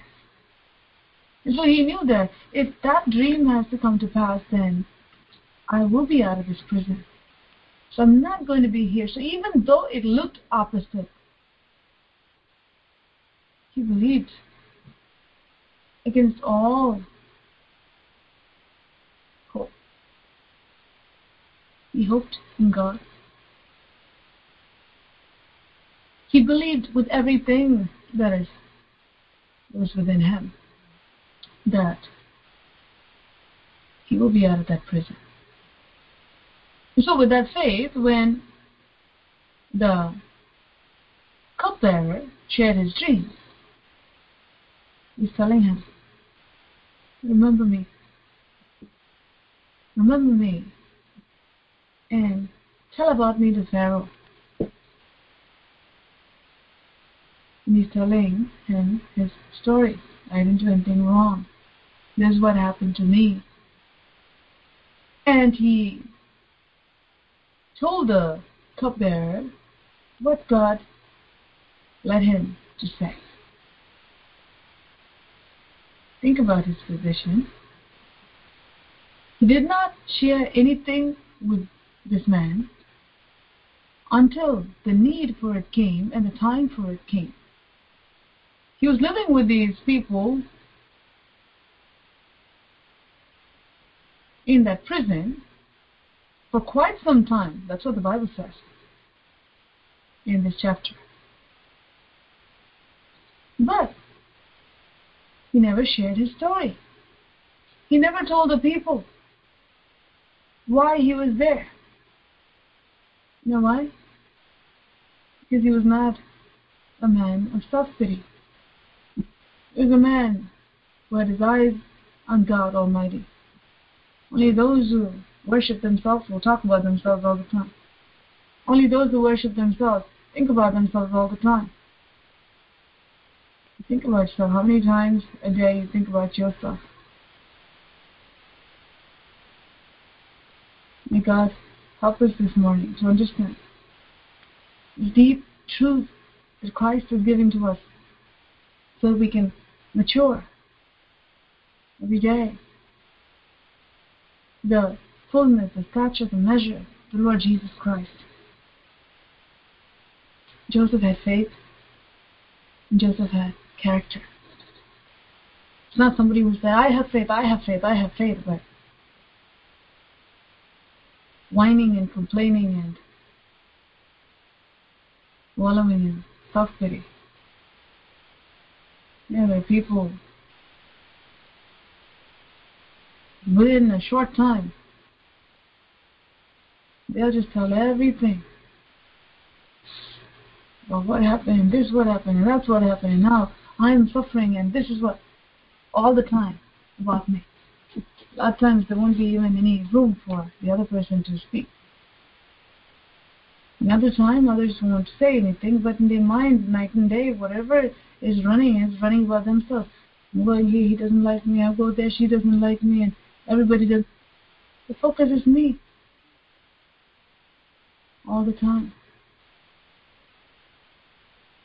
And so he knew that if that dream has to come to pass, then I will be out of this prison. So I'm not going to be here. So even though it looked opposite, he believed against all hope. He hoped in God. He believed with everything that is was within him that he will be out of that prison. So with that faith, when the cupbearer shared his dreams, he's telling him, remember me. Remember me. And tell about me to Pharaoh. And he's telling him his story. I didn't do anything wrong. This is what happened to me. And he told the cupbearer what God led him to say. Think about his position. He did not share anything with this man until the need for it came and the time for it came. He was living with these people in that prison for quite some time. That's what the Bible says in this chapter. But he never shared his story. He never told the people why he was there. You know why? Because he was not a man of self pity is a man who had his eyes on God Almighty. Only those who worship themselves will talk about themselves all the time. Only those who worship themselves think about themselves all the time. Think about yourself. How many times a day you think about yourself? May God help us this morning to understand the deep truth that Christ is giving to us so that we can mature every day. The fullness, the stature, the measure the Lord Jesus Christ. Joseph had faith, and Joseph had character. It's not somebody who said, I have faith, I have faith, I have faith, but whining and complaining and wallowing in self pity. Yeah, there are people within a short time, they'll just tell everything. Well, what happened, and this what happened, and that's what happened, and now I'm suffering, and this is what, all the time about me. A lot of times there won't be even any room for the other person to speak. Another time, others won't say anything, but in their mind, night and day, whatever is running is running by themselves. Well, he, he doesn't like me. I go there, she doesn't like me, and everybody does. The focus is me all the time.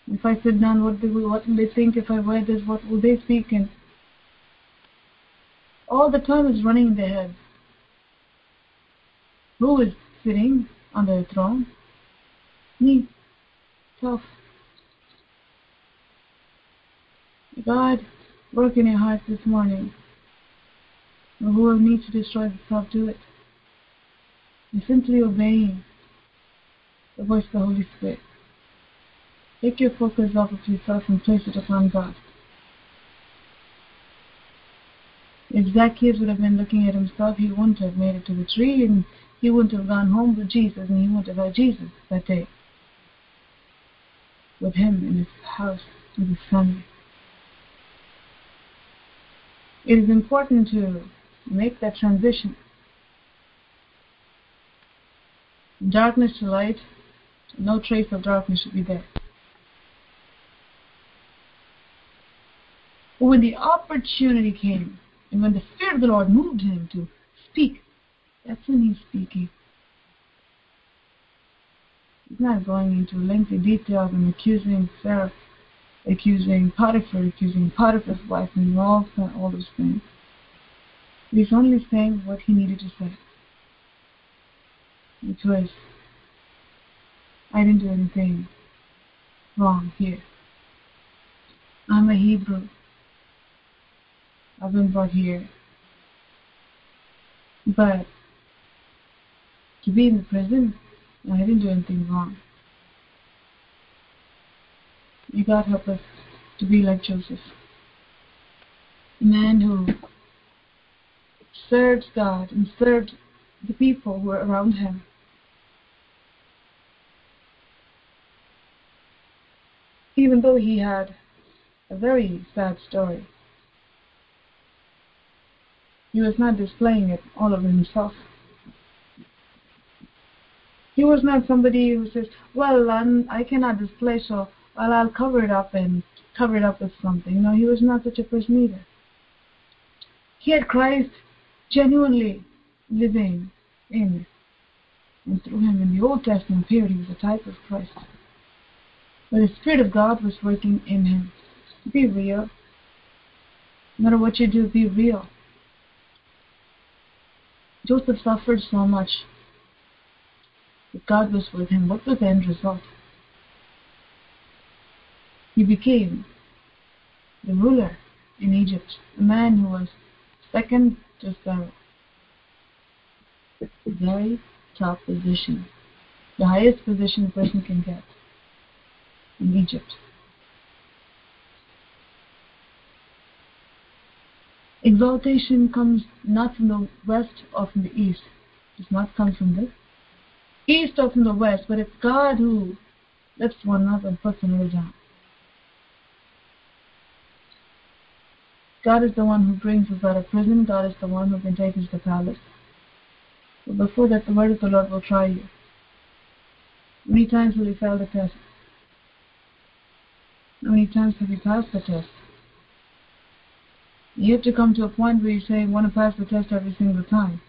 If I sit down, what, do, what will they think? If I wear this, what will they speak? And all the time is running in their heads. Who is sitting on the throne? Me. Self. God, work in your hearts this morning. And will need to destroy himself, do it. Simply obeying the voice of the Holy Spirit. Take your focus off of yourself and place it upon God. If Zacchaeus would have been looking at himself, he wouldn't have made it to the tree and he wouldn't have gone home with Jesus and he wouldn't have had Jesus that day with him in his house with his family. it is important to make that transition. Darkness to light, no trace of darkness should be there. But when the opportunity came, and when the Spirit of the Lord moved him to speak, that's when he's speaking. He's not going into lengthy details and accusing Sarah, accusing Potiphar, accusing Potiphar's wife, and all, all those things. He's only saying what he needed to say. Which was, I didn't do anything wrong here. I'm a Hebrew. I've been brought here. But to be in the prison, I didn't do anything wrong. You God help us to be like Joseph. A man who served God and served the people who were around him. Even though he had a very sad story, he was not displaying it all of himself. He was not somebody who says, well, I'm, I cannot display, so well, I'll cover it up and cover it up with something. No, he was not such a person either. He had Christ genuinely living in and through him. In the Old Testament period, he was a type of Christ. But the Spirit of God was working in him. Be real. No matter what you do, be real. Joseph suffered so much. But God was with him. What was the end result? He became the ruler in Egypt, a man who was second to Pharaoh. Very top position. The highest position a person can get in Egypt. Exaltation comes not from the west or from the east. It does not come from the east or from the west, but it's God who lifts one up and puts another down. God is the one who brings us out of prison. God is the one who can take us to the palace. But before that, the word of the Lord will try you. Many times will you fail the test? How many times have you passed the test? You have to come to a point where you say, I want to pass the test every single time.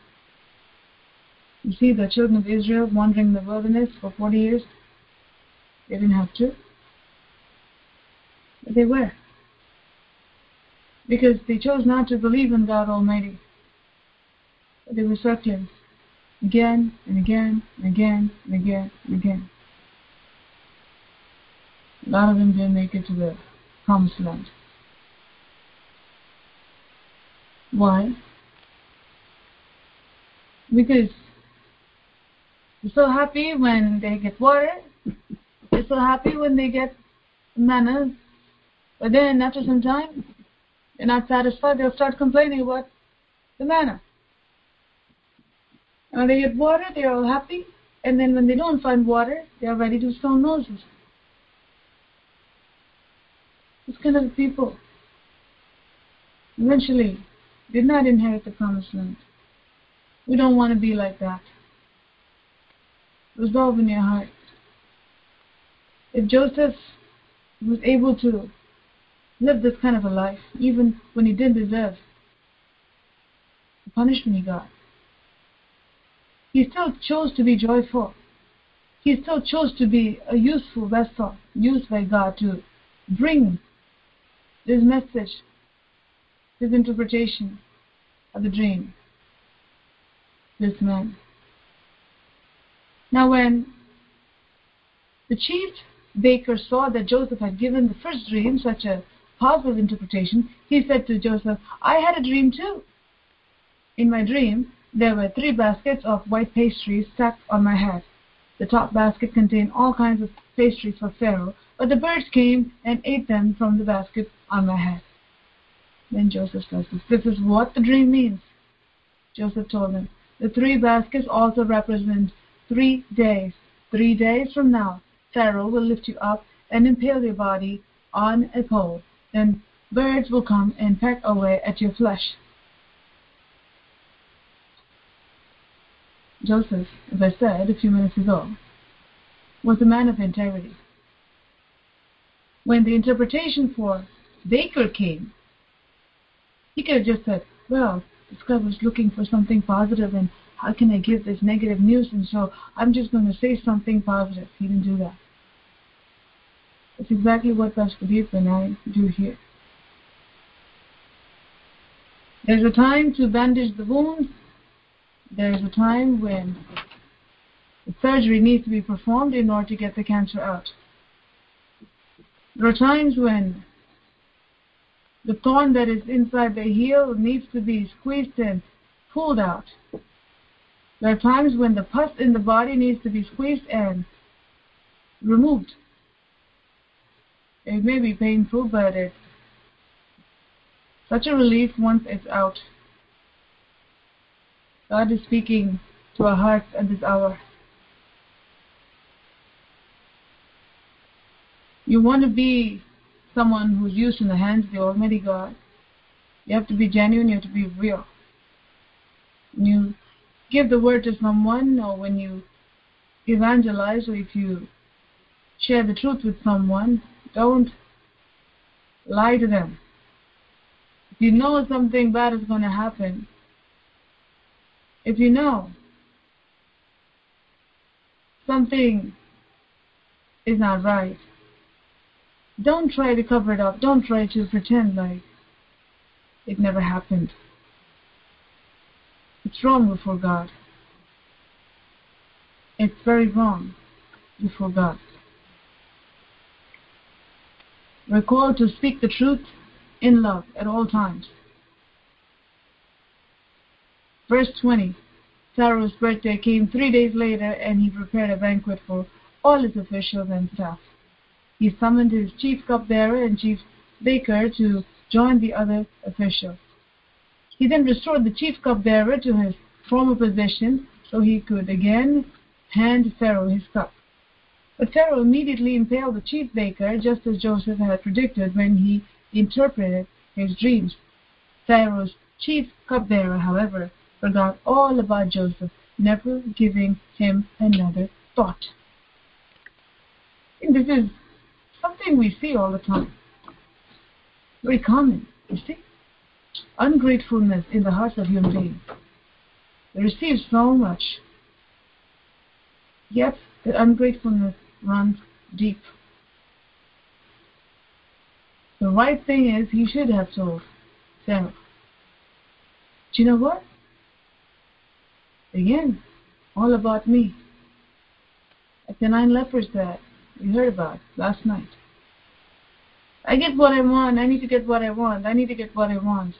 You see, the children of Israel wandering in the wilderness for 40 years, they didn't have to. But they were. Because they chose not to believe in God Almighty. But they were circling again and again and again and again and again. A lot of them didn't make it to the promised land. Why? Because they're so happy when they get water. They're so happy when they get manna. But then after some time, they're not satisfied. They'll start complaining about the manna. And when they get water, they're all happy. And then when they don't find water, they're ready to stone Moses. This kind of people eventually did not inherit the promised land. We don't want to be like that. Resolve in your heart. If Joseph was able to live this kind of a life, even when he didn't deserve the punishment he got, he still chose to be joyful. He still chose to be a useful vessel used by God to bring this message this interpretation of the dream. This man. Now, when the chief baker saw that Joseph had given the first dream such a positive interpretation, he said to Joseph, I had a dream too. In my dream, there were three baskets of white pastries stacked on my head. The top basket contained all kinds of pastries for Pharaoh, but the birds came and ate them from the basket on my head. Then Joseph says this. This is what the dream means. Joseph told him, the three baskets also represent three days. Three days from now, Pharaoh will lift you up and impale your body on a pole. Then birds will come and peck away at your flesh. Joseph, as I said a few minutes ago, was a man of integrity. When the interpretation for Baker came, he could have just said, well, this guy was looking for something positive and how can I give this negative news and so I'm just going to say something positive. He didn't do that. That's exactly what Pastor Deep and I do here. There's a time to bandage the wounds. There's a time when surgery needs to be performed in order to get the cancer out. There are times when the thorn that is inside the heel needs to be squeezed and pulled out. There are times when the pus in the body needs to be squeezed and removed. It may be painful, but it's such a relief once it's out. God is speaking to our hearts at this hour. You want to be someone who's used in the hands of the Almighty God. You have to be genuine, you have to be real. When you give the word to someone, or when you evangelize, or if you share the truth with someone, don't lie to them. If you know something bad is going to happen, if you know something is not right, don't try to cover it up. Don't try to pretend like it never happened. It's wrong before God. It's very wrong before God. We're called to speak the truth in love at all times. Verse 20 Pharaoh's birthday came three days later, and he prepared a banquet for all his officials and staff. He summoned his chief cupbearer and chief baker to join the other officials. He then restored the chief cupbearer to his former position so he could again hand Pharaoh his cup. But Pharaoh immediately impaled the chief baker, just as Joseph had predicted when he interpreted his dreams. Pharaoh's chief cupbearer, however, forgot all about Joseph, never giving him another thought. And this is something we see all the time. Very common, you see? Ungratefulness in the hearts of human beings. They receive so much, yet the ungratefulness runs deep. The right thing is he should have told Sarah. Do you know what? Again, all about me. Like the nine lepers that we heard about last night. I get what I want. I need to get what I want. I need to get what I want.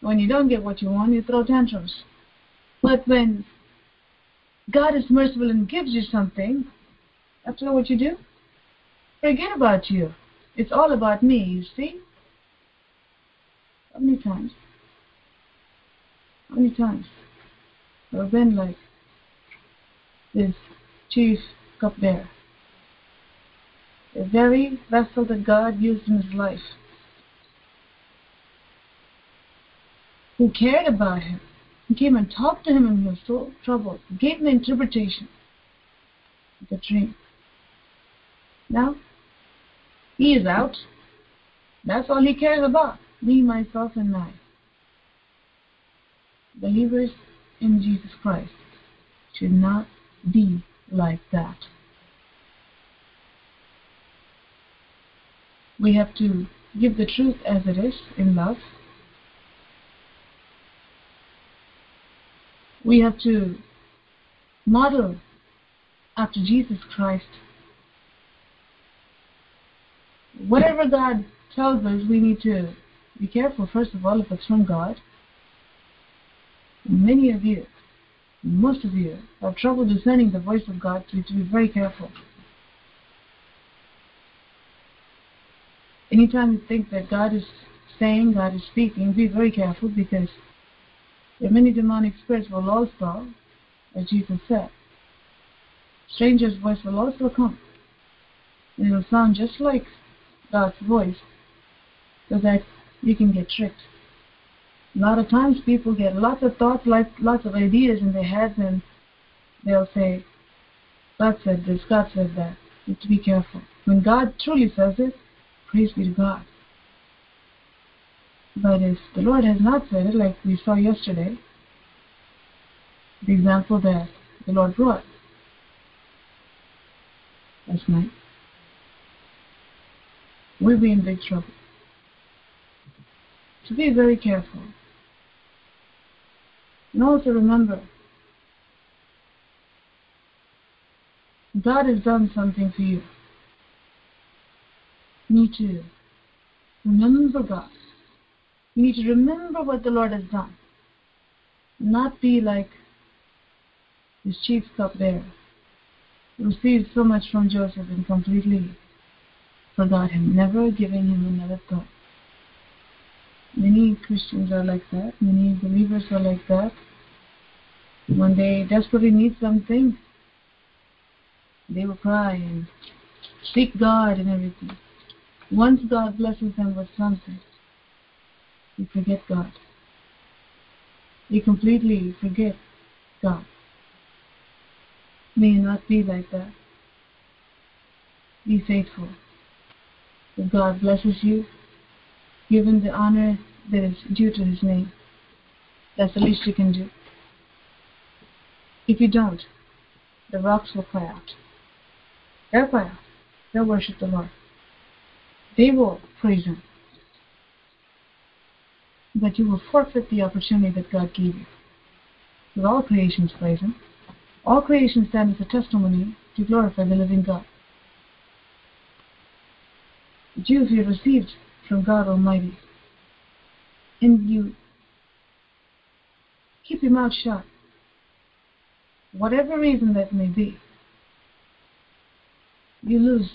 When you don't get what you want, you throw tantrums. But when God is merciful and gives you something, after all what you do? Forget about you. It's all about me, you see? How many times? How many times? I've been like this chief cupbearer the very vessel that God used in his life, who cared about him, who came and talked to him when he was so troubled, gave him the interpretation of the dream. Now, he is out. That's all he cares about. Me, myself, and I. Believers in Jesus Christ should not be like that. We have to give the truth as it is in love. We have to model after Jesus Christ. Whatever God tells us, we need to be careful, first of all, if it's from God. Many of you, most of you, have trouble discerning the voice of God, so you have to be very careful. Anytime you think that God is saying, God is speaking, be very careful because there are many demonic spirits will also, as Jesus said, stranger's voice will also come. And it will sound just like God's voice, so that you can get tricked. A lot of times people get lots of thoughts, lots of ideas in their heads, and they'll say, God said this, God said that. You have to be careful. When God truly says it, praise be to God. But if the Lord has not said it, like we saw yesterday, the example that the Lord brought last night, we'll be in big trouble. So be very careful. And also remember, God has done something for you. Me too. Remember God. You need to remember what the Lord has done. Not be like his chief cupbearer, who received so much from Joseph and completely forgot him, never giving him another thought. Many Christians are like that. Many believers are like that. When they desperately need something, they will cry and seek God and everything. Once God blesses them with something, you forget God. You completely forget God. May not be like that. Be faithful. If God blesses you, give him the honor that is due to his name. That's the least you can do. If you don't, the rocks will cry out. They'll cry out. They'll worship the Lord. They will praise him. But you will forfeit the opportunity that God gave you. Because all creations praise him. All creation stands as a testimony to glorify the living God. But you received from God Almighty, and you keep your mouth shut, whatever reason that may be, you lose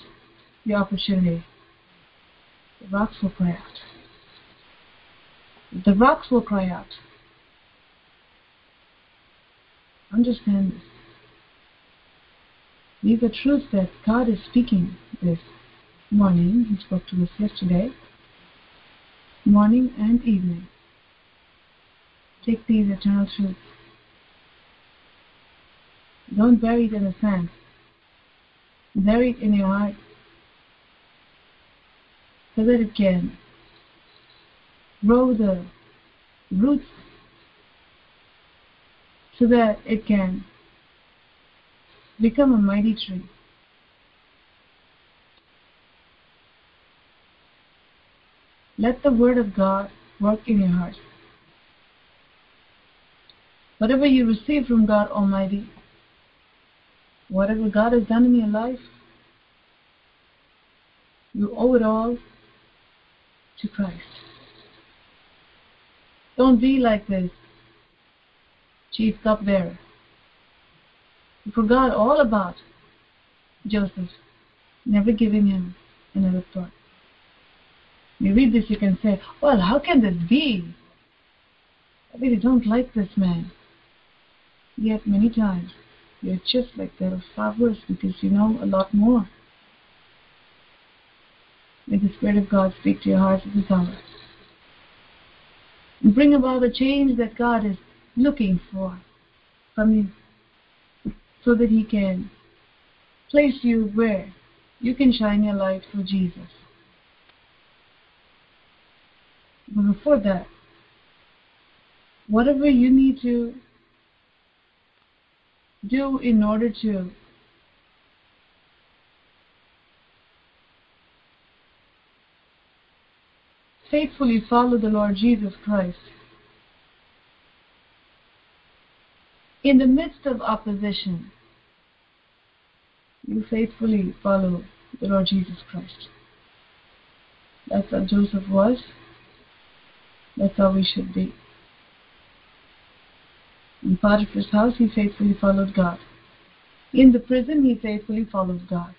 the opportunity. The rocks will cry out. The rocks will cry out. Understand this. These are truths that God is speaking this morning. He spoke to us yesterday morning and evening. Take these eternal truths. Don't bury it in the sand. Bury it in your heart so that it can grow the roots so that it can become a mighty tree. Let the Word of God work in your heart. Whatever you receive from God Almighty, whatever God has done in your life, you owe it all to Christ. Don't be like this chief cupbearer. You forgot all about Joseph, never giving him another thought. You read this, you can say, well, how can this be? I really don't like this man. Yet many times you're just like that or far because you know a lot more. May the Spirit of God speak to your hearts at this hour. And bring about the change that God is looking for from you so that He can place you where you can shine your light for Jesus. But before that, whatever you need to do in order to faithfully follow the Lord Jesus Christ in the midst of opposition, you faithfully follow the Lord Jesus Christ. That's how Joseph was. That's how we should be. In Potiphar's house, he faithfully followed God. In the prison, he faithfully followed God.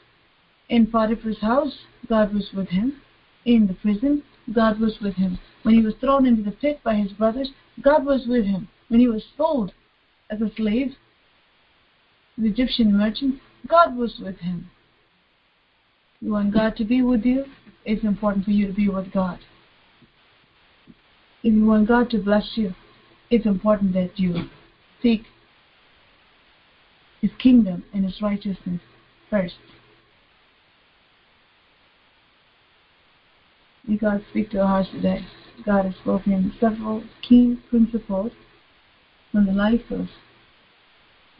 In Potiphar's house, God was with him. In the prison, God was with him. When he was thrown into the pit by his brothers, God was with him. When he was sold as a slave, the Egyptian merchant, God was with him. You want God to be with you? It's important for you to be with God. If you want God to bless you, it's important that you seek His kingdom and His righteousness first. May God speak to our hearts today. God has spoken several key principles from the life of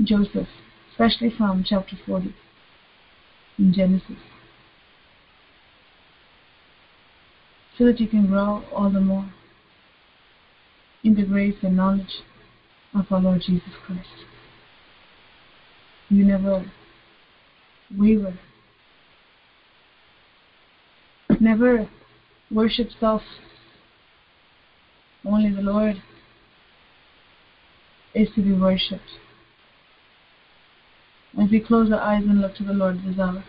Joseph, especially from chapter 40 in Genesis. So that you can grow all the more in the grace and knowledge of our Lord Jesus Christ. You never waver. Never worship self. Only the Lord is to be worshipped. As we close our eyes and look to the Lord this hour,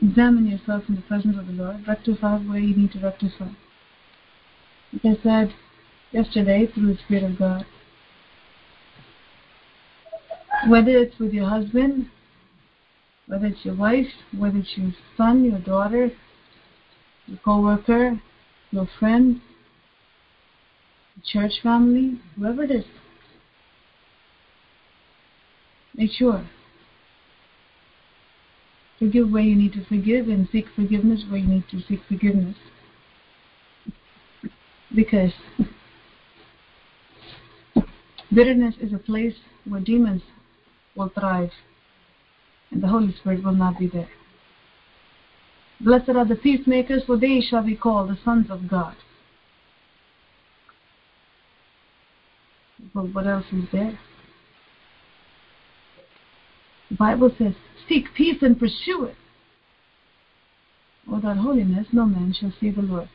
examine yourself in the presence of the Lord. Rectify where you need to rectify. Like I said yesterday, through the Spirit of God, whether it's with your husband, whether it's your wife, whether it's your son, your daughter, your co-worker, your friend, church family, whoever it is, make sure. Forgive where you need to forgive and seek forgiveness where you need to seek forgiveness. Because bitterness is a place where demons will thrive and the Holy Spirit will not be there. Blessed are the peacemakers, for they shall be called the sons of God. But what else is there? The Bible says, Seek peace and pursue it. Without holiness, no man shall see the Lord.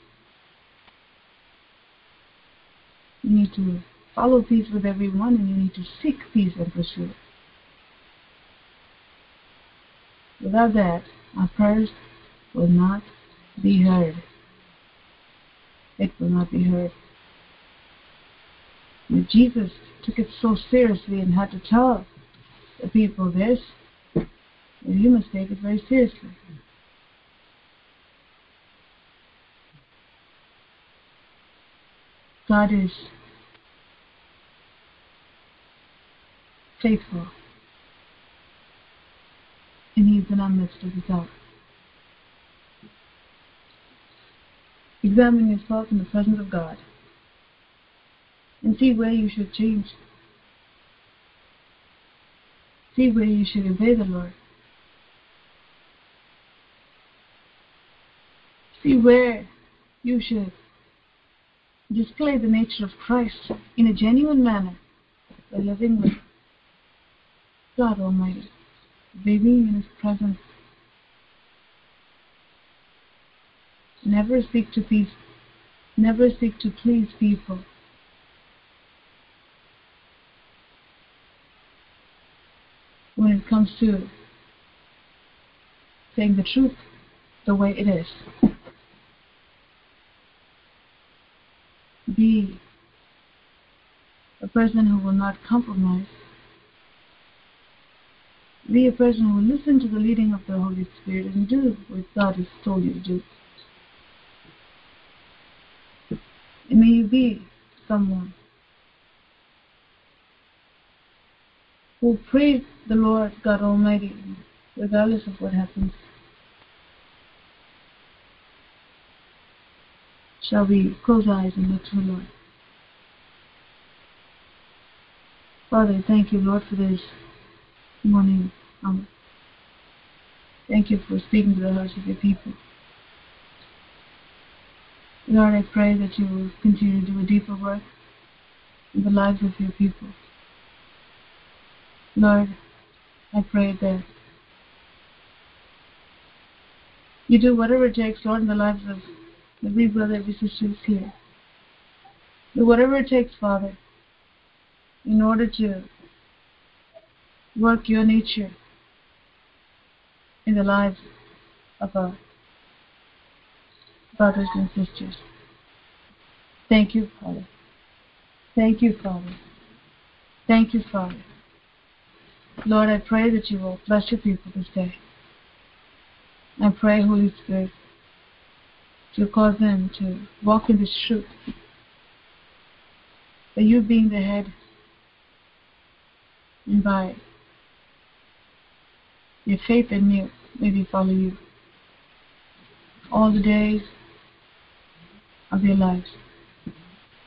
You need to follow peace with everyone, and you need to seek peace and pursue it. Without that, our prayers will not be heard. It will not be heard. If Jesus took it so seriously and had to tell the people this, you must take it very seriously. God is faithful and our midst of His hour. Examine yourself in the presence of God and see where you should change. See where you should obey the Lord. See where you should display the nature of Christ in a genuine manner by living with God Almighty, being in His presence. Never seek to please, never seek to please people. When it comes to saying the truth the way it is. Be a person who will not compromise. Be a person who will listen to the leading of the Holy Spirit and do what God has told you to do. And may you be someone who praise the Lord God Almighty regardless of what happens. Shall we close eyes and look to the Lord? Father, thank you, Lord, for this morning. Um, thank you for speaking to the hearts of your people. Lord, I pray that you will continue to do a deeper work in the lives of your people. Lord, I pray that you do whatever it takes, Lord, in the lives of every brother, every sister here. Do whatever it takes, Father, in order to work your nature in the lives of our brothers and sisters. Thank you, Father. Thank you, Father. Thank you, Father. Lord, I pray that you will bless your people this day. I pray, Holy Spirit, to cause them to walk in this truth. That you being the head, and by your faith in you, may they follow you all the days of your lives.